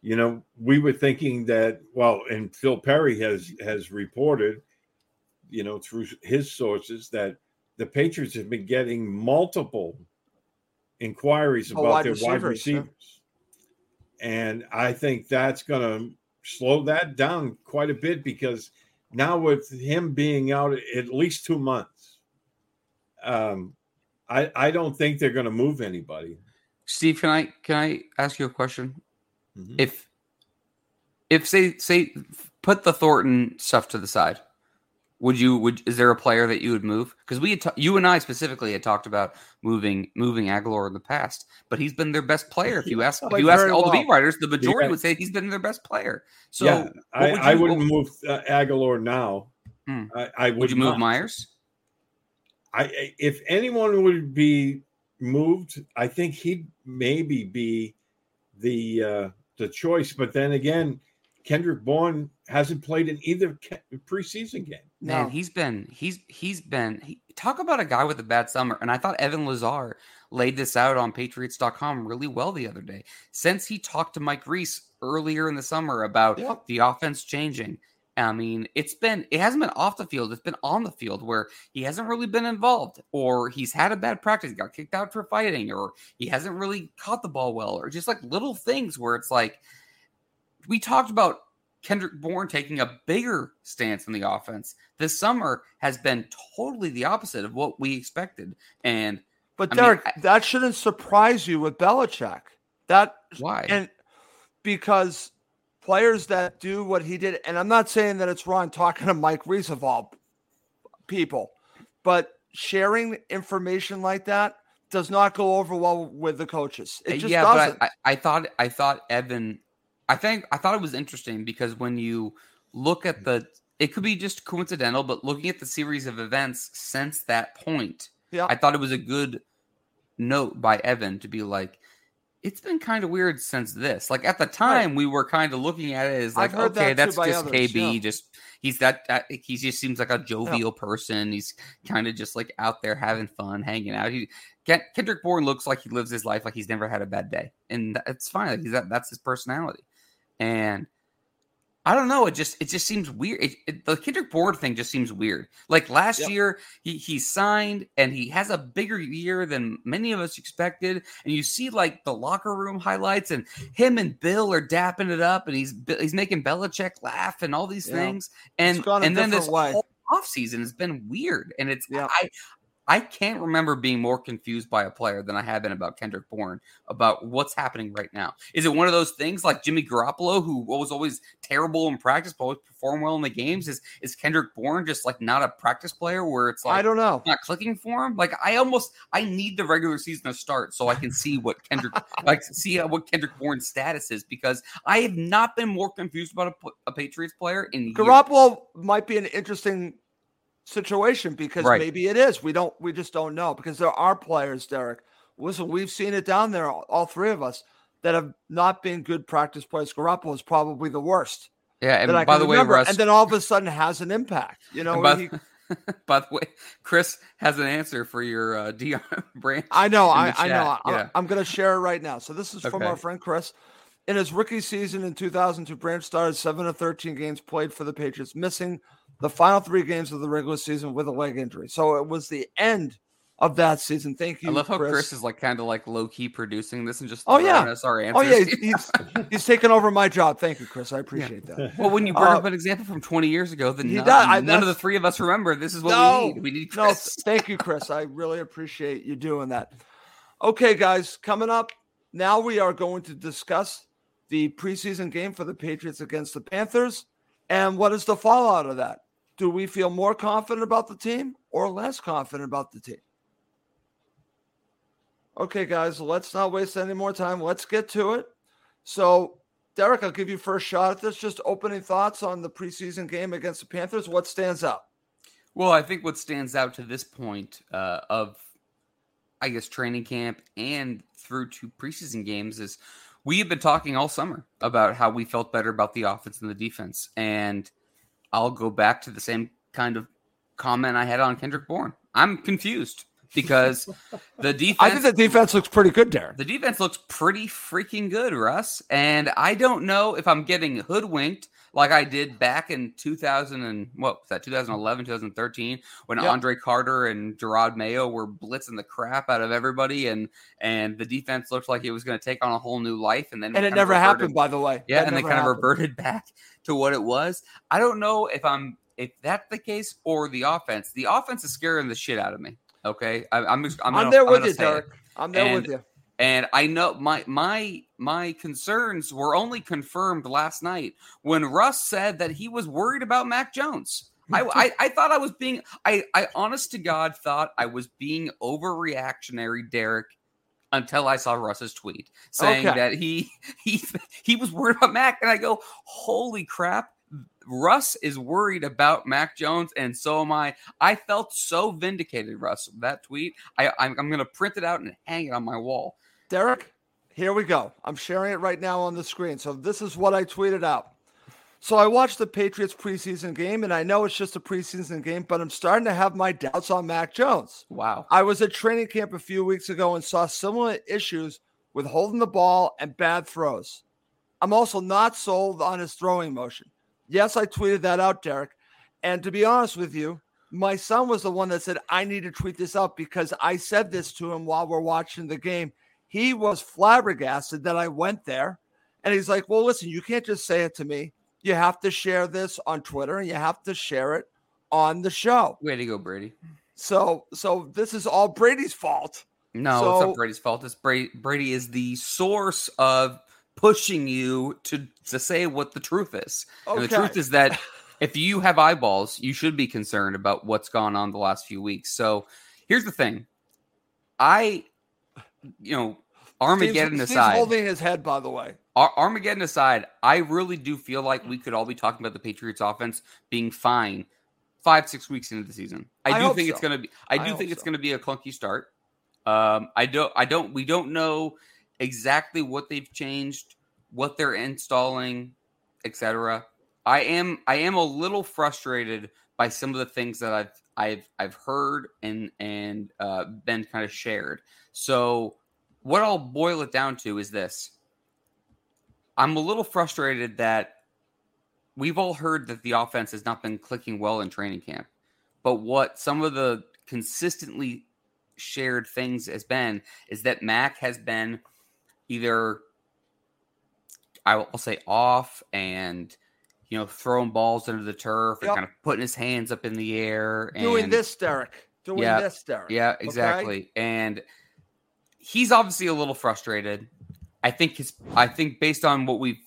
you know, we were thinking that well, and Phil Perry has has reported you know, through his sources that the Patriots have been getting multiple inquiries
Oh,
about
wide
their wide
receivers, yeah.
And I think that's going to slow that down quite a bit because now with him being out at least two months, um, I, I don't think they're going to move anybody.
Steve, can I can I ask you a question?
Mhm.
If if say say put the Thornton stuff to the side, would you would is there a player that you would move? Because we had ta- you and I specifically had talked about moving moving Agholor in the past, but he's been their best player. If you ask if you ask all the
well.
beat writers, the majority
Yeah.
would say he's been their best player. So
yeah, I,
would
I
you-
wouldn't
what-
move uh, Agholor now.
Hmm.
I, I would,
would you move. Myers?
I if anyone would be moved, I think he'd maybe be the uh, the choice. But then again, Kendrick Bourne hasn't played in either preseason game.
Man,
No.
he's been he's he's been he, talk about a guy with a bad summer. And I thought Evan Lazar laid this out on Patriots.com really well the other day. Since he talked to Mike Reiss earlier in the summer about
Yep.
the offense changing. I mean, it's been it hasn't been off the field, it's been on the field where he hasn't really been involved, or he's had a bad practice, got kicked out for fighting, or he hasn't really caught the ball well, or just like little things where it's like we talked about Kendrick Bourne taking a bigger stance in the offense this summer has been totally the opposite of what we expected. And
But
I mean,
Derek,
I-
that shouldn't surprise you with Belichick. That
why?
and because players that do what he did, and I'm not saying that it's wrong talking to Mike Reiss of all people, but sharing information like that does not go over well with the coaches. It just
Uh, yeah,
doesn't.
but I, I, I thought I thought Evan, I think I thought it was interesting because when you look at the, it could be just coincidental, but looking at the series of events since that point,
Yeah.
I thought it was a good note by Evan to be like, it's been kind of weird since this. Like at the time, we were kind of looking at it as like, okay,
that
that's just
others,
KB.
yeah.
Just he's that, that he just seems like a jovial person. He's kind of just like out there having fun, hanging out. He Kendrick Bourne looks like he lives his life like he's never had a bad day, and that's fine. Like he's that, that's his personality. And I don't know. It just it just seems weird. It, it, the Kendrick Bourne thing just seems weird. Like last
Yep.
year, he he signed and he has a bigger year than many of us expected. And you see like the locker room highlights, and him and Bill are dapping it up, and he's he's making Belichick laugh and all these
Yeah.
things. And and then this
way.
whole offseason has been weird, and it's
Yeah.
I. I can't remember being more confused by a player than I have been about Kendrick Bourne about what's happening right now. Is it one of those things like Jimmy Garoppolo, who was always terrible in practice but always perform well in the games? Is is Kendrick Bourne just like not a practice player where it's like
I don't know.
not clicking for him? Like I almost I need the regular season to start so I can see what Kendrick like see what Kendrick Bourne's status is because I have not been more confused about a, a Patriots player in years.
Garoppolo might be an interesting situation because
Right.
maybe it is. We don't. We just don't know because there are players, Derek. Listen, we've seen it down there, all, all three of us, that have not been good practice players. Garoppolo is probably the worst.
Yeah, and by the way,
remember,
Russ,
and then all of a sudden has an impact. You know,
by,
he-
by the way, Chris has an answer for your uh, Deion Branch.
I know, I, I know.
chat,
I,
yeah.
I'm going to share it right now. So this is from
Okay.
our friend Chris. In his rookie season in 2002, Branch started seven of 13 games played for the Patriots, missing the final three games of the regular season with a leg injury. So it was the end of that season. Thank you.
I love how
Chris.
Chris, is like kind of like low key producing this and just
Oh, yeah.
us our
Oh yeah, he's he's taken over my job. Thank you, Chris. I appreciate that.
well, when you bring
Uh,
up an example from 20 years ago, then none,
does. I-
none of the three of us remember. This is what
No,
we need. We need
No, thank you, Chris. I really appreciate you doing that. Okay, guys, coming up now, we are going to discuss the preseason game for the Patriots against the Panthers and what is the fallout of that. Do we feel more confident about the team or less confident about the team? Okay, guys, let's not waste any more time. Let's get to it. So, Derek, I'll give you first shot at this. Just opening thoughts on the preseason game against the Panthers. What stands out?
Well, I think what stands out to this point uh, of, I guess, training camp and through to preseason games is we have been talking all summer about how we felt better about the offense and the defense. And I'll go back to the same kind of comment I had on Kendrick Bourne. I'm confused. Because the defense.
I think the defense looks pretty good, Derek.
The defense looks pretty freaking good, Russ. And I don't know if I'm getting hoodwinked like I did back in 2000 and what was that 2011, 2013 when yep. Andre Carter and Jerod Mayo were blitzing the crap out of everybody and and the defense looked like it was going to take on a whole new life and then
and it never reverted, happened by the way.
Yeah,
that
and they kind
happened.
of reverted back to what it was. I don't know if I'm if that's the case or the offense. The offense is scaring the shit out of me. Okay, I, am I'm, I'm,
I'm there
with
you, Derek.
It.
I'm there
and,
with you.
And I know my my my concerns were only confirmed last night when Russ said that he was worried about Mac Jones. I, I, I thought I was being I I honest to God thought I was being overreactionary, Derek, until I saw Russ's tweet saying okay. that he he he was worried about Mac, and I go, holy crap! Russ is worried about Mac Jones, and so am I. I felt so vindicated, Russ. That tweet, I I'm, I'm going to print it out and hang it on my wall.
Derek, here we go. I'm sharing it right now on the screen. So this is what I tweeted out. So I watched the Patriots preseason game, and I know it's just a preseason game, but I'm starting to have my doubts on Mac Jones.
Wow.
I was at training camp a few weeks ago and saw similar issues with holding the ball and bad throws. I'm also not sold on his throwing motion. Yes, I tweeted that out, Derek. And to be honest with you, my son was the one that said, I need to tweet this out because I said this to him while we're watching the game. He was flabbergasted that I went there. And he's like, Well, listen, you can't just say it to me. You have to share this on Twitter and you have to share it on the show.
Way to go, Brady.
So, so this is all Brady's fault.
No, so, it's not Brady's fault. It's Brady. Brady is the source of pushing you to to say what the truth is. Okay. And the truth is that if you have eyeballs, you should be concerned about what's gone on the last few weeks. So here's the thing. I you know, Armageddon
Steve's,
aside.
Steve's holding his head, by the way.
Armageddon aside, I really do feel like we could all be talking about the Patriots offense being fine five, six weeks into the season. I,
I
do think
so.
it's gonna be I do
I
think it's
so.
gonna be a clunky start. Um, I don't I don't we don't know exactly what they've changed, what they're installing, etc. I am I am a little frustrated by some of the things that I've I've I've heard and and uh, been kind of shared. So what I'll boil it down to is this: I'm a little frustrated that we've all heard that the offense has not been clicking well in training camp, but what some of the consistently shared things has been is that Mac has been either I'll say off and you know throwing balls into the turf and kind of putting his hands up in the air and
Doing this, Derek. Doing
Yeah.
this, Derek.
yeah
Okay?
exactly and he's obviously a little frustrated I think his I think based on what we've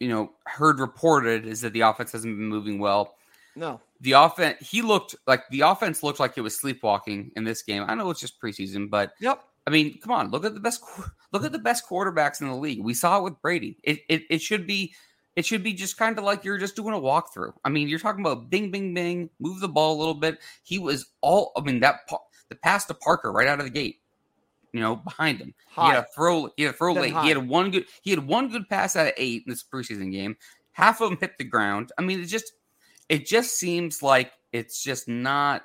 you know heard reported is that the offense hasn't been moving well
No.
the offense he looked like the offense looked like it was sleepwalking in this game I know it's just preseason but
Yep.
I mean, come on, look at the best look at the best quarterbacks in the league. We saw it with Brady. It it, it should be it should be just kind of like you're just doing a walkthrough. I mean, you're talking about bing bing bing, move the ball a little bit. He was all I mean that the pass to Parker right out of the gate. You know, behind him. He had a throw. He had a throw late.
high.
He had one good. He had one good pass out of eight in this preseason game. Half of them hit the ground. I mean, it just it just seems like it's just not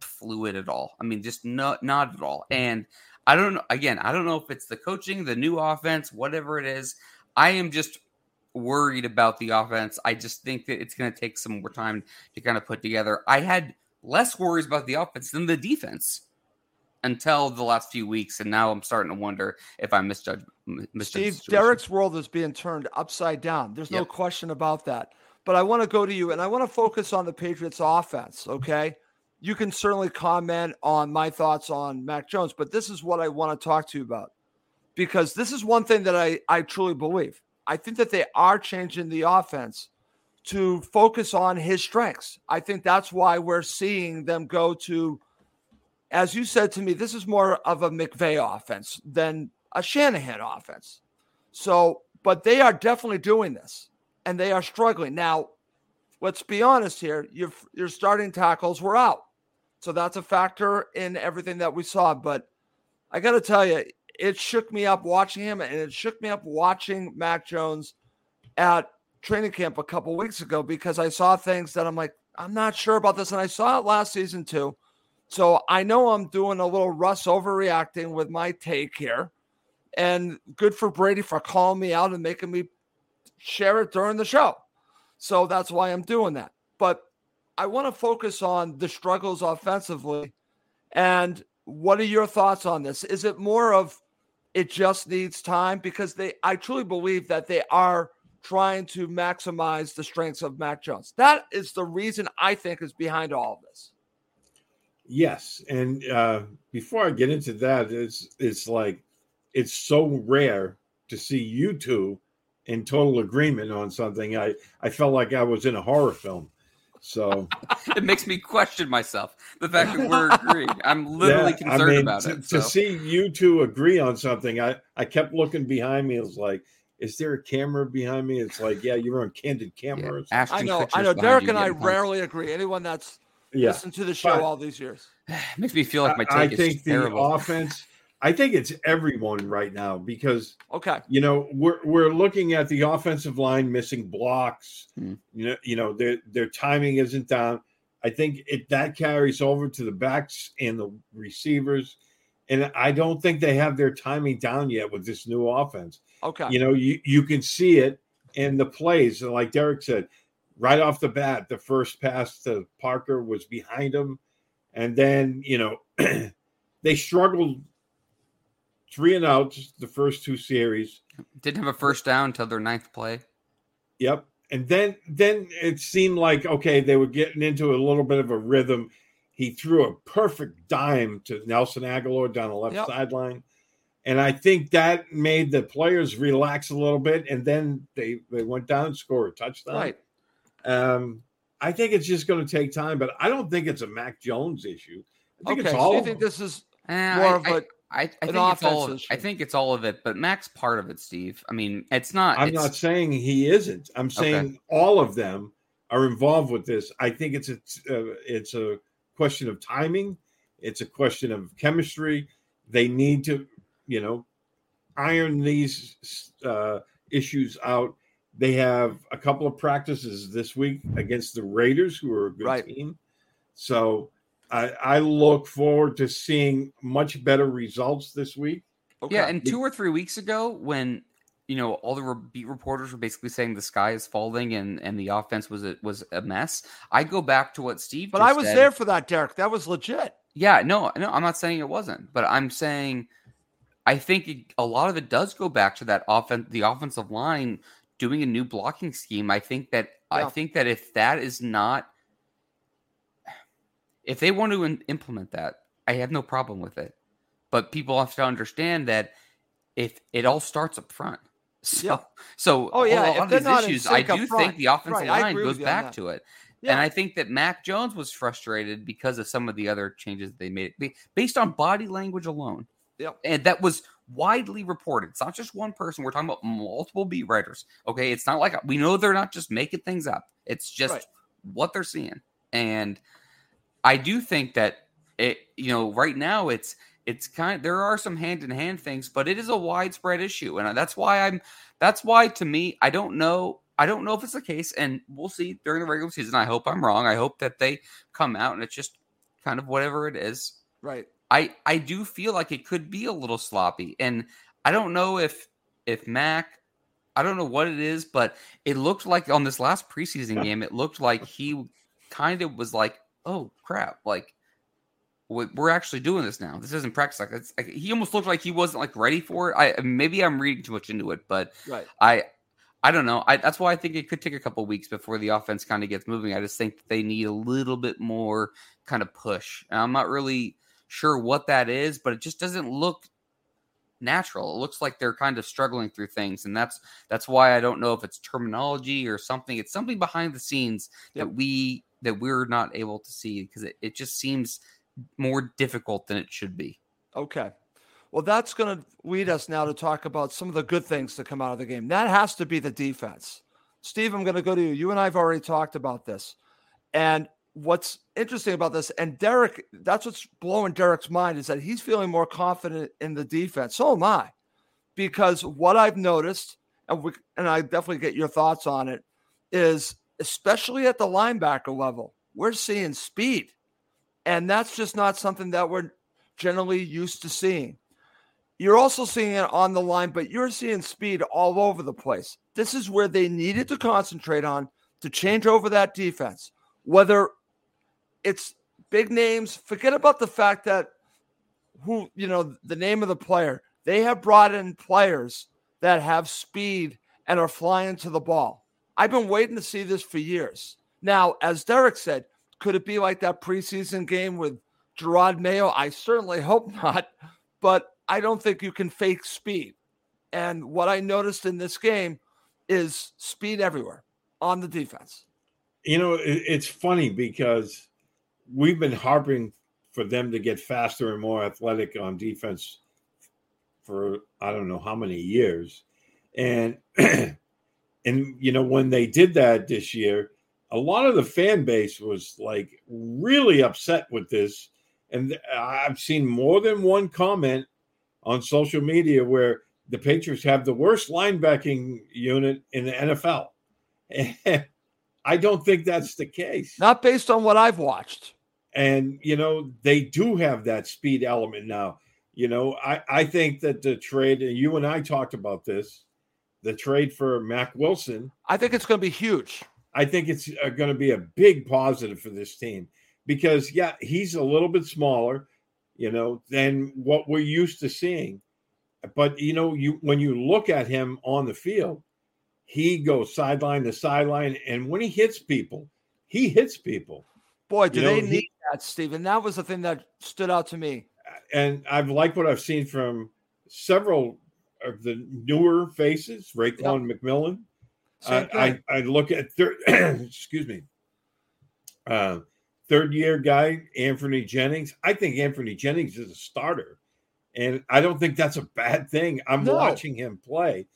fluid at all. I mean, just not not at all. And I don't know. Again, I don't know if it's the coaching, the new offense, whatever it is. I am just worried about the offense. I just think that it's going to take some more time to kind of put together. I had less worries about the offense than the defense until the last few weeks, and now I'm starting to wonder if I misjudged. misjudged
Steve. Derek's world is being turned upside down. There's no
Yep.
question about that. But I want to go to you and I want to focus on the Patriots offense. Okay. You can certainly comment on my thoughts on Mac Jones, but this is what I want to talk to you about because this is one thing that I, I truly believe. I think that they are changing the offense to focus on his strengths. I think that's why we're seeing them go to, as you said to me, this is more of a McVay offense than a Shanahan offense. So, but they are definitely doing this and they are struggling. Now, let's be honest here. Your, your starting tackles were out. So that's a factor in everything that we saw. But I got to tell you, it shook me up watching him and it shook me up watching Mac Jones at training camp a couple weeks ago because I saw things that I'm like, I'm not sure about this. And I saw it last season too. So I know I'm doing a little Russ overreacting with my take here. And good for Brady for calling me out and making me share it during the show. So that's why I'm doing that. But I want to focus on the struggles offensively. And what are your thoughts on this? Is it more of it just needs time? Because they I truly believe that they are trying to maximize the strengths of Mac Jones. That is the reason I think is behind all of this.
Yes, and uh, before I get into that, it's it's like it's so rare to see you two in total agreement on something. I I felt like I was in a horror film. So
it makes me question myself. The fact that we're agreeing, I'm literally yeah, concerned I mean, about
to,
it.
So. To see you two agree on something, I I kept looking behind me. It was like, is there a camera behind me? It's like, yeah, you're on candid camera.
Yeah, I know, I know. Derek and I rarely agree. Anyone that's yeah. listened to the show but, all these years
makes me feel like my take
I
is
think
terrible.
the offense. I think it's everyone right now because
okay,
you know we're we're looking at the offensive line missing blocks. Hmm. You know, you know their their timing isn't down. I think it that carries over to the backs and the receivers, and I don't think they have their timing down yet with this new offense.
Okay,
you know you you can see it in the plays, and like Derek said, right off the bat, the first pass to Parker was behind him, and then you know they struggled three and outs the first two series.
Didn't have a first down until their ninth play.
Yep. And then then it seemed like okay, they were getting into a little bit of a rhythm. He threw a perfect dime to Nelson Agholor down the left yep. sideline. And I think that made the players relax a little bit. And then they, they went down and scored a touchdown.
Right.
Um, I think it's just going to take time, but I don't think it's a Mac Jones issue. I think
okay,
it's all.
So you think this is
uh,
more
I,
of a
I, I think it's all. Of, I think it's all of it, but Mac's part of it, Steve. I mean, it's not.
I'm
it's,
not saying he isn't. I'm saying okay. all of them are involved with this. I think it's a uh, it's a question of timing. It's a question of chemistry. They need to, you know, iron these uh, issues out. They have a couple of practices this week against the Raiders, who are a good
right.
team. So I, I look forward to seeing much better results this week.
Okay. Yeah, and two or three weeks ago, when you know all the beat reporters were basically saying the sky is falling and and the offense was a, was a mess. I go back to what Steve.
But I was
said.
there for that, Derek. That was legit.
Yeah, no, no, I'm not saying it wasn't, but I'm saying I think it, a lot of it does go back to that offense, the offensive line doing a new blocking scheme. I think that yeah. I think that if that is not if they want to in- implement that, I have no problem with it. But people have to understand that if it all starts up front. So, yeah. so
oh yeah,
a lot of these issues, I do think the offensive right, line goes back to it. Yeah. And I think that Mac Jones was frustrated because of some of the other changes they made based on body language alone.
Yep.
And that was widely reported. It's not just one person. We're talking about multiple beat writers. Okay. It's not like we know they're not just making things up. It's just right. what they're seeing. And I do think that it, you know, right now it's it's kind. There are some hand in hand things, but it is a widespread issue, and that's why I'm. That's why to me, I don't know. I don't know if it's the case, and we'll see during the regular season. I hope I'm wrong. I hope that they come out and it's just kind of whatever it is.
Right.
I I do feel like it could be a little sloppy, and I don't know if if Mac. I don't know what it is, but it looked like on this last preseason game, it looked like he kind of was like, oh crap, like we're actually doing this now. This isn't practice. Like, like he almost looked like he wasn't like ready for it. I maybe I'm reading too much into it, but
right.
I I don't know. I, that's why I think it could take a couple weeks before the offense kind of gets moving. I just think they need a little bit more kind of push. And I'm not really sure what that is, but it just doesn't look natural. It looks like they're kind of struggling through things, and that's that's why I don't know if it's terminology or something. It's something behind the scenes yep. that we that we're not able to see because it, it just seems more difficult than it should be.
Okay. Well, that's going to lead us now to talk about some of the good things that come out of the game. That has to be the defense. Steve, I'm going to go to you. You and I have already talked about this. And what's interesting about this, and Derek, that's what's blowing Derek's mind, is that he's feeling more confident in the defense. So am I. Because what I've noticed, and, we, and I definitely get your thoughts on it, is especially at the linebacker level, we're seeing speed. And that's just not something that we're generally used to seeing. You're also seeing it on the line, but you're seeing speed all over the place. This is where they needed to concentrate on to change over that defense. Whether it's big names, forget about the fact that who, you know, the name of the player. They have brought in players that have speed and are flying to the ball. I've been waiting to see this for years. Now, as Derek said, could it be like that preseason game with Jerod Mayo? I certainly hope not, but I don't think you can fake speed. And what I noticed in this game is speed everywhere on the defense.
You know, it's funny because we've been harping for them to get faster and more athletic on defense for I don't know how many years. And and you know when they did that this year, a lot of the fan base was like really upset with this and I've seen more than one comment on social media where the Patriots have the worst linebacking unit in the NFL. And I don't think that's the case.
Not based on what I've watched.
And, you know, they do have that speed element now. You know, I, I think that the trade, and you and I talked about this, the trade for Mack Wilson.
I think it's going to be huge.
I think it's uh, going to be a big positive for this team because, yeah, he's a little bit smaller, you know, than what we're used to seeing. But, you know, you when you look at him on the field, he goes sideline to sideline. And when he hits people, he hits people.
Boy, do you they know, need he, that, Stephen. That was the thing that stood out to me.
And I've liked what I've seen from several of the newer faces, Raekwon yep. McMillan. Uh, I, I look at third, excuse me, uh, third year guy, Anfernee Jennings. I think Anfernee Jennings is a starter. And I don't think that's a bad thing. I'm no. watching him play.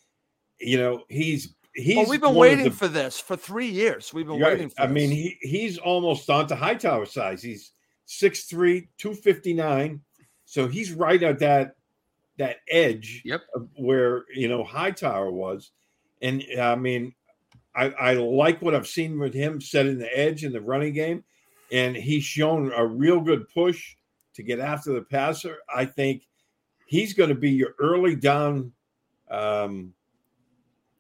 You know, he's he's.
Well, we've been waiting the, for this for three years. We've been right. waiting for. I
this. mean, he he's almost on to Hightower size. He's 6'3", 259. So he's right at that that edge.
Yep.
where you know Hightower was, and I mean, I, I like what I've seen with him setting the edge in the running game, and he's shown a real good push to get after the passer. I think he's going to be your early down. Um,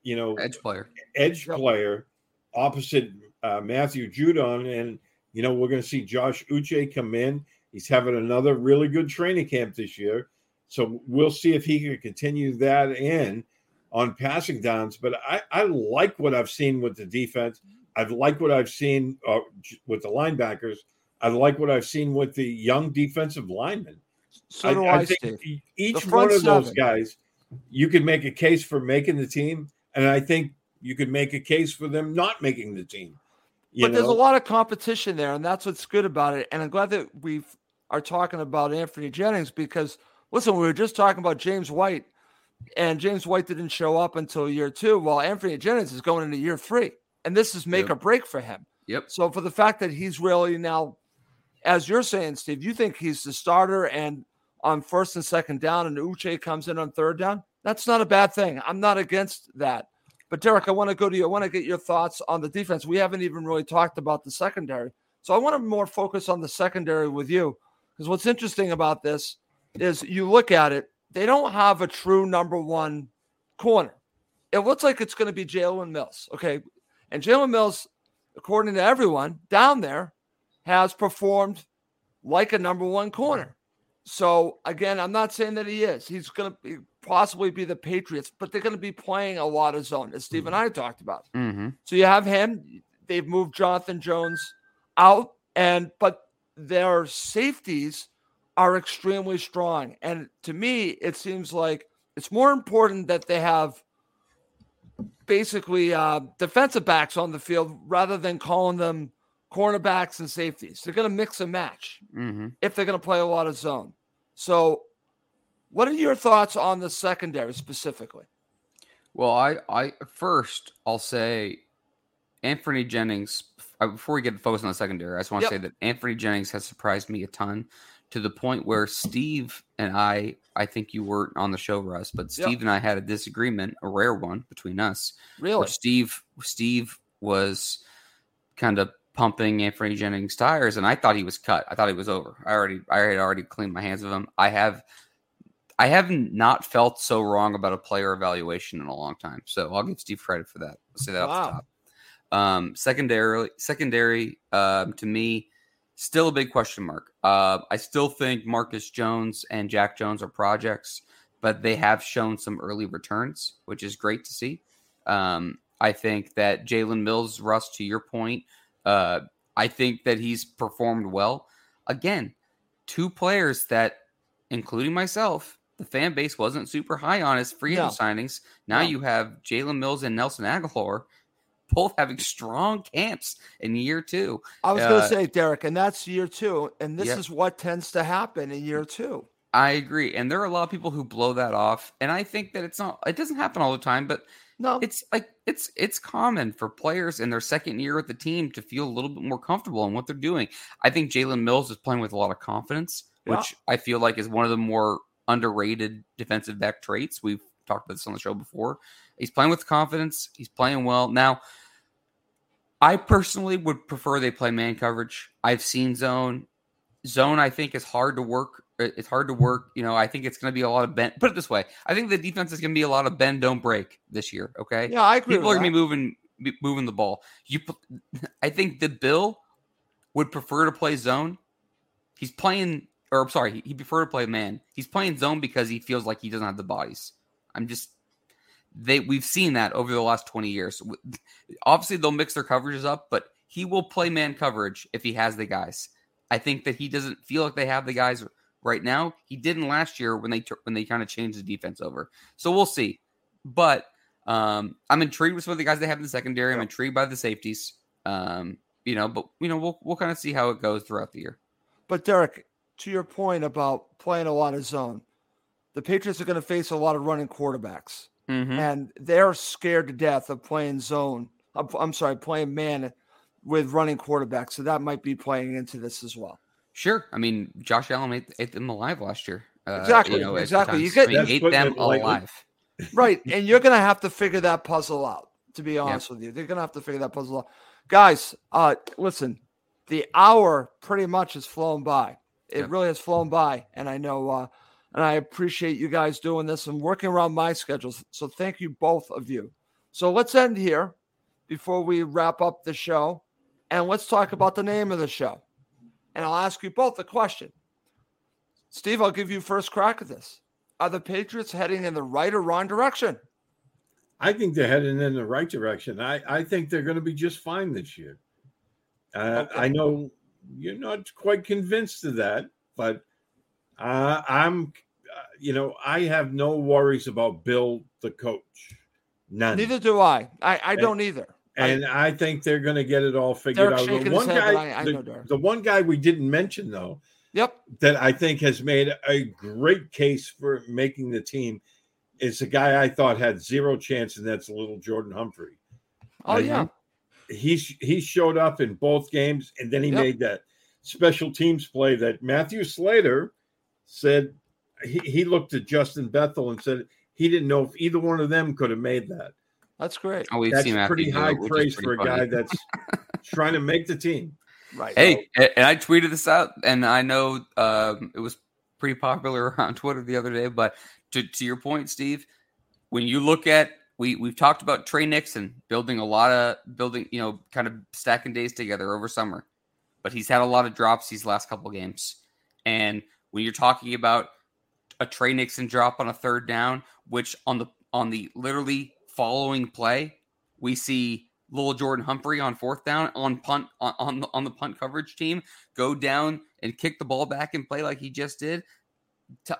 you know,
edge player,
edge player opposite uh, Matthew Judon. And, you know, we're going to see Josh Uche come in. He's having another really good training camp this year. So we'll see if he can continue that in on passing downs. But I, I like what I've seen with the defense. I like what I've seen uh, with the linebackers. I like what I've seen with the young defensive linemen.
So do I, I, I think
each one of those guys, you could make a case for making the team. And I think you could make a case for them not making the team.
but know? there's a lot of competition there, and that's what's good about it. And I'm glad that we are talking about Anfernee Jennings because listen, we were just talking about James White, and James White didn't show up until year two, while Anfernee Jennings is going into year three, and this is make yep. or break for him.
Yep.
So for the fact that he's really now, as you're saying, Steve, you think he's the starter and on first and second down, and Uche comes in on third down. That's not a bad thing. I'm not against that. But Derek, I want to go to you. I want to get your thoughts on the defense. We haven't even really talked about the secondary. So I want to more focus on the secondary with you. Because what's interesting about this is you look at it, they don't have a true number one corner. It looks like it's going to be Jalen Mills. Okay. And Jalen Mills, according to everyone down there, has performed like a number one corner. So again, I'm not saying that he is. He's going to possibly be the Patriots, but they're going to be playing a lot of zone, as Steve and I talked about.
Mm-hmm.
So you have him. They've moved Jonathan Jones out, and but their safeties are extremely strong. And to me, it seems like it's more important that they have basically uh, defensive backs on the field rather than calling them cornerbacks and safeties. They're going to mix and match
mm-hmm.
if they're going to play a lot of zone. So, what are your thoughts on the secondary specifically?
Well, I, I first I'll say Anfernee Jennings. Uh, before we get focused on the secondary, I just want to yep. say that Anfernee Jennings has surprised me a ton to the point where Steve and I, I think you weren't on the show, Russ, but Steve yep. and I had a disagreement, a rare one between us.
Really?
Steve, Steve was kind of pumping Anfernee Jennings tires, and I thought he was cut. I thought he was over. I already, I had already cleaned my hands of him. I have, I haven't not felt so wrong about a player evaluation in a long time. So I'll give Steve credit for that. I'll say that wow. off the top. Um, secondary, secondary, um, to me, still a big question mark. Uh, I still think Marcus Jones and Jack Jones are projects, but they have shown some early returns, which is great to see. Um, I think that Jalen Mills, Russ, to your point, uh, I think that he's performed well. Again, two players that, including myself, the fan base wasn't super high on as free agent no. signings. Now no. you have Jalen Mills and Nelson Agholor both having strong camps in year two.
I was uh, going to say, Derek, and that's year two. And this is what tends to happen in year two.
I agree. And there are a lot of people who blow that off. And I think that it's not, it doesn't happen all the time, but no, it's like it's it's common for players in their second year with the team to feel a little bit more comfortable in what they're doing. I think Jalen Mills is playing with a lot of confidence, yeah. which I feel like is one of the more underrated defensive back traits. We've talked about this on the show before. He's playing with confidence. He's playing well. Now, I personally would prefer they play man coverage. I've seen zone. Zone, I think, is hard to work uh, it's hard to work. You know, I think it's going to be a lot of bend. Put it this way: I think the defense is going to be a lot of bend, don't break this year. Okay.
Yeah, I agree.
People are going to be moving, moving the ball. You, I think the Bill would prefer to play zone. He's playing, or I'm sorry, he prefer to play man. He's playing zone because he feels like he doesn't have the bodies. I'm just they. We've seen that over the last 20 years. Obviously, they'll mix their coverages up, but he will play man coverage if he has the guys. I think that he doesn't feel like they have the guys right now. He didn't last year when they when they kind of changed the defense over. So we'll see. But um, I'm intrigued with some of the guys they have in the secondary. I'm intrigued by the safeties. Um, you know, but you know, we'll we'll kind of see how it goes throughout the year.
But Derek, to your point about playing a lot of zone, the Patriots are going to face a lot of running quarterbacks, mm-hmm. and they're scared to death of playing zone. I'm sorry, playing man with running quarterbacks. So that might be playing into this as well.
Sure. I mean, Josh Allen ate, ate them alive last year.
Uh, exactly. You know, exactly. You get
I mean, ate them alive.
right. And you're going to have to figure that puzzle out, to be honest with you. They're going to have to figure that puzzle out. Guys, uh, listen, the hour pretty much has flown by. It yep. really has flown by. And I know, uh, and I appreciate you guys doing this and working around my schedules. So thank you, both of you. So let's end here before we wrap up the show. And let's talk about the name of the show. And I'll ask you both a question. Steve, I'll give you first crack at this. Are the Patriots heading in the right or wrong direction?
I think they're heading in the right direction. I, I think they're going to be just fine this year. Uh, okay. I know you're not quite convinced of that, but uh, I'm, uh, you know, I have no worries about Bill, the coach. None.
Neither do I. I, I don't either
and I, I, think they're going to get it all figured out. The one guy, I, the, the, one guy we didn't mention though,
yep,
that I think has made a great case for making the team is a guy I thought had zero chance, and that's little Jordan Humphrey.
Oh yeah,
he he showed up in both games, and then he yep. made that special teams play that Matthew Slater said he, he looked at Justin Bethel and said he didn't know if either one of them could have made that.
That's great.
Oh, we've
that's
seen
pretty high it, praise pretty for a guy that's trying to make the team.
Right.
Hey, and I tweeted this out, and I know um, it was pretty popular on Twitter the other day. But to, to your point, Steve, when you look at we we've talked about Tre Nixon building a lot of building, you know, kind of stacking days together over summer, but he's had a lot of drops these last couple games. And when you're talking about a Tre Nixon drop on a third down, which on the on the literally following play, we see little Jordan Humphrey on fourth down on punt on on the, on the punt coverage team go down and kick the ball back and play like he just did.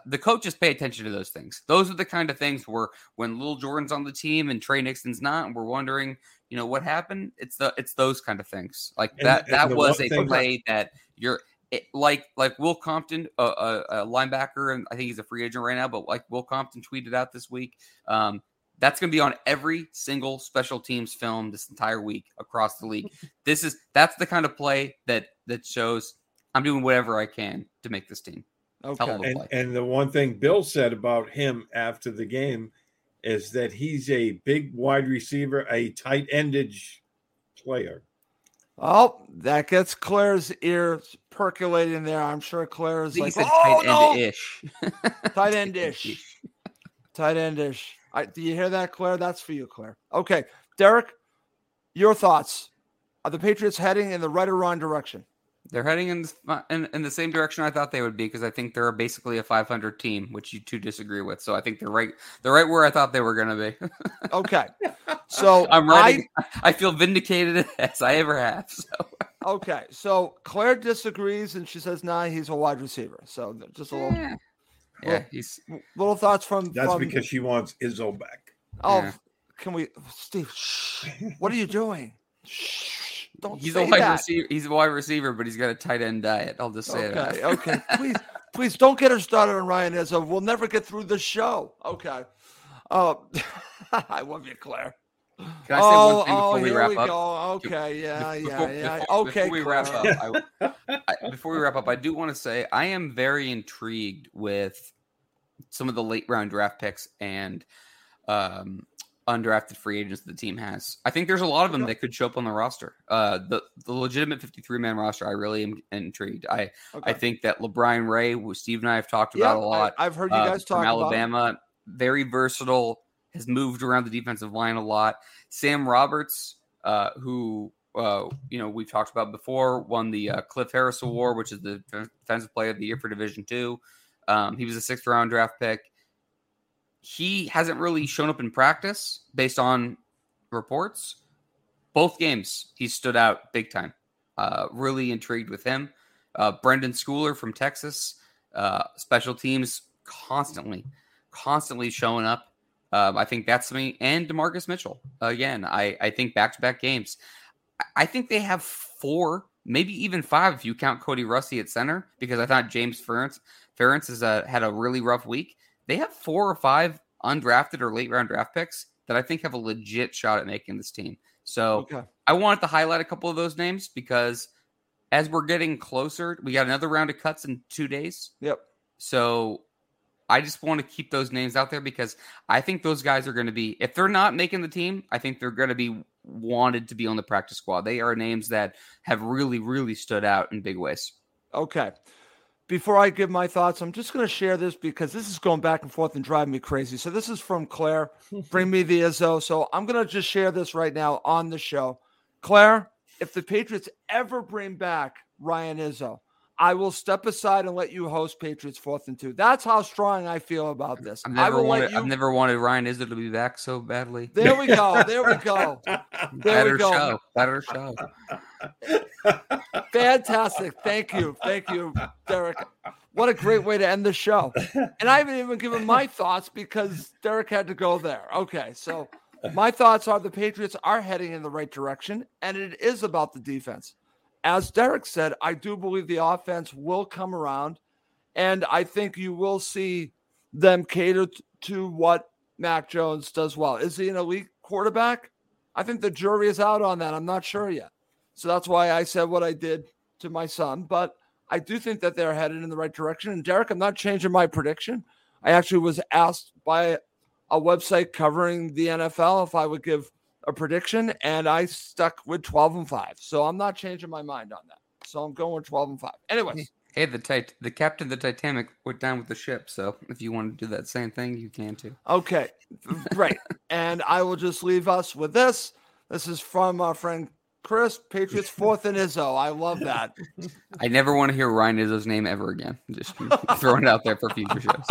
The coaches pay attention to those things. Those are the kind of things where when little Jordan's on the team and Tre Nixon's not, and we're wondering, you know, what happened. It's the it's those kind of things like that. And that was a play that you're it, like like Will Compton, a, a, a, linebacker, and I think he's a free agent right now. But like Will Compton tweeted out this week, um, that's going to be on every single special teams film this entire week across the league. this is that's the kind of play that that shows I'm doing whatever I can to make this team.
Okay. And, and the one thing Bill said about him after the game is that he's a big wide receiver, a tight ended player.
Oh, that gets Claire's ears percolating there. I'm sure Claire's like,
think he said
oh,
tight
no.
end ish.
tight end ish. Tight end ish. Do you hear that, Claire? That's for you, Claire. Okay, Derek, your thoughts. Are the Patriots heading in the right or wrong direction?
They're heading in, the- uh, in in the same direction I thought they would be because I think they're basically a 500 team, which you two disagree with. So I think they're right. They're right where I thought they were going to be.
Okay, so
I'm
I,
writing. I, feel vindicated as I ever have. So
okay, so Claire disagrees and she says, "Nah, he's a wide receiver." So just a little,
yeah,
Well-
yeah he's
little thoughts from.
That's
from,
because she wants Izzo back.
Oh,
Yeah.
can we, Steve? Shh, what are you doing? Shh, don't
he's a wide
that.
receiver. He's a wide receiver, but he's got a tight end diet. I'll just say
Okay,
that.
okay. Please, please don't get us started on Ryan Izzo. We'll never get through the show. Okay. Uh, I love you, Claire.
Can I say
oh,
one thing
oh,
we
here
wrap
we
up?
go. Okay, yeah, yeah,
Before-
yeah.
before-
okay,
Before we wrap up, I, I, before we wrap up, I do want to say I am very intrigued with some of the late round draft picks and um, undrafted free agents the team has. I think there's a lot of them that could show up on the roster. Uh, the the legitimate 53 man roster. I really am intrigued. I
Okay.
I think that LaBryan Ray, who Steve and I have talked about
Yeah,
a lot.
I, have heard you
uh,
guys talk
from
about.
Alabama. Very versatile, has moved around the defensive line a lot. Sam Roberts, uh, who uh, you know we've talked about before, won the uh, Cliff Harris Award, which is the Defensive Player of the Year for Division Two. Um, he was a sixth round draft pick. He hasn't really shown up in practice based on reports. Both games, he stood out big time. Uh, really intrigued with him. Uh, Brenden Schooler from Texas, uh, special teams constantly, constantly showing up. Um, I think that's me and DaMarcus Mitchell again. I I think back to back games. I- think they have four, maybe even five if you count Kody Russey at center because I thought James Ferentz Ferentz has had a really rough week. They have four or five undrafted or late round draft picks that I think have a legit shot at making this team. So
Okay.
I wanted to highlight a couple of those names because as we're getting closer, we got another round of cuts in two days.
Yep.
So I just want to keep those names out there because I think those guys are going to be, if they're not making the team, I think they're going to be wanted to be on the practice squad. They are names that have really, really stood out in big ways.
Okay. Before I give my thoughts, I'm just going to share this because this is going back and forth and driving me crazy. So this is from Claire. Bring me the Izzo. So I'm going to just share this right now on the show. Claire, if the Patriots ever bring back Ryan Izzo, I will step aside and let you host Patriots fourth and two. That's how strong I feel about this.
I've never wanted,
you.
I've never wanted Ryan Izzo to be back so badly.
There we go. There we go. There
Better
we go.
show. Better show.
Fantastic. Thank you. Thank you, Derek. What a great way to end the show. And I haven't even given my thoughts because Derek had to go there. Okay. So my thoughts are the Patriots are heading in the right direction, and it is about the defense. As Derek said, I do believe the offense will come around, and I think you will see them cater to what Mac Jones does well. Is he an elite quarterback? I think the jury is out on that. I'm not sure yet. So that's why I said what I did to my son. But I do think that they're headed in the right direction. And Derek, I'm not changing my prediction. I actually was asked by a website covering the NFL if I would give a prediction, and I stuck with 12 and 5. So I'm not changing my mind on that. So I'm going with 12 and 5. Anyways,
Hey, the tit- the captain of the Titanic went down with the ship. So if you want to do that same thing, you can too.
okay, great. and I will just leave us with this. This is from our friend Chris, Patriots fourth and Izzo. I love that.
I never want to hear Ryan Izzo's name ever again. Just throwing it out there for future shows.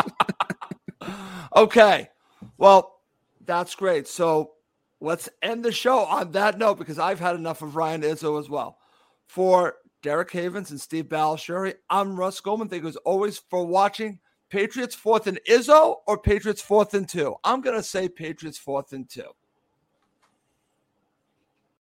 Okay. Well, that's great. So let's end the show on that note because I've had enough of Ryan Izzo as well. For Derek Havens and Steve Balestrieri, I'm Russ Goldman. Thank you as always for watching. Patriots fourth and Izzo or Patriots fourth and two? I'm going to say Patriots fourth and two.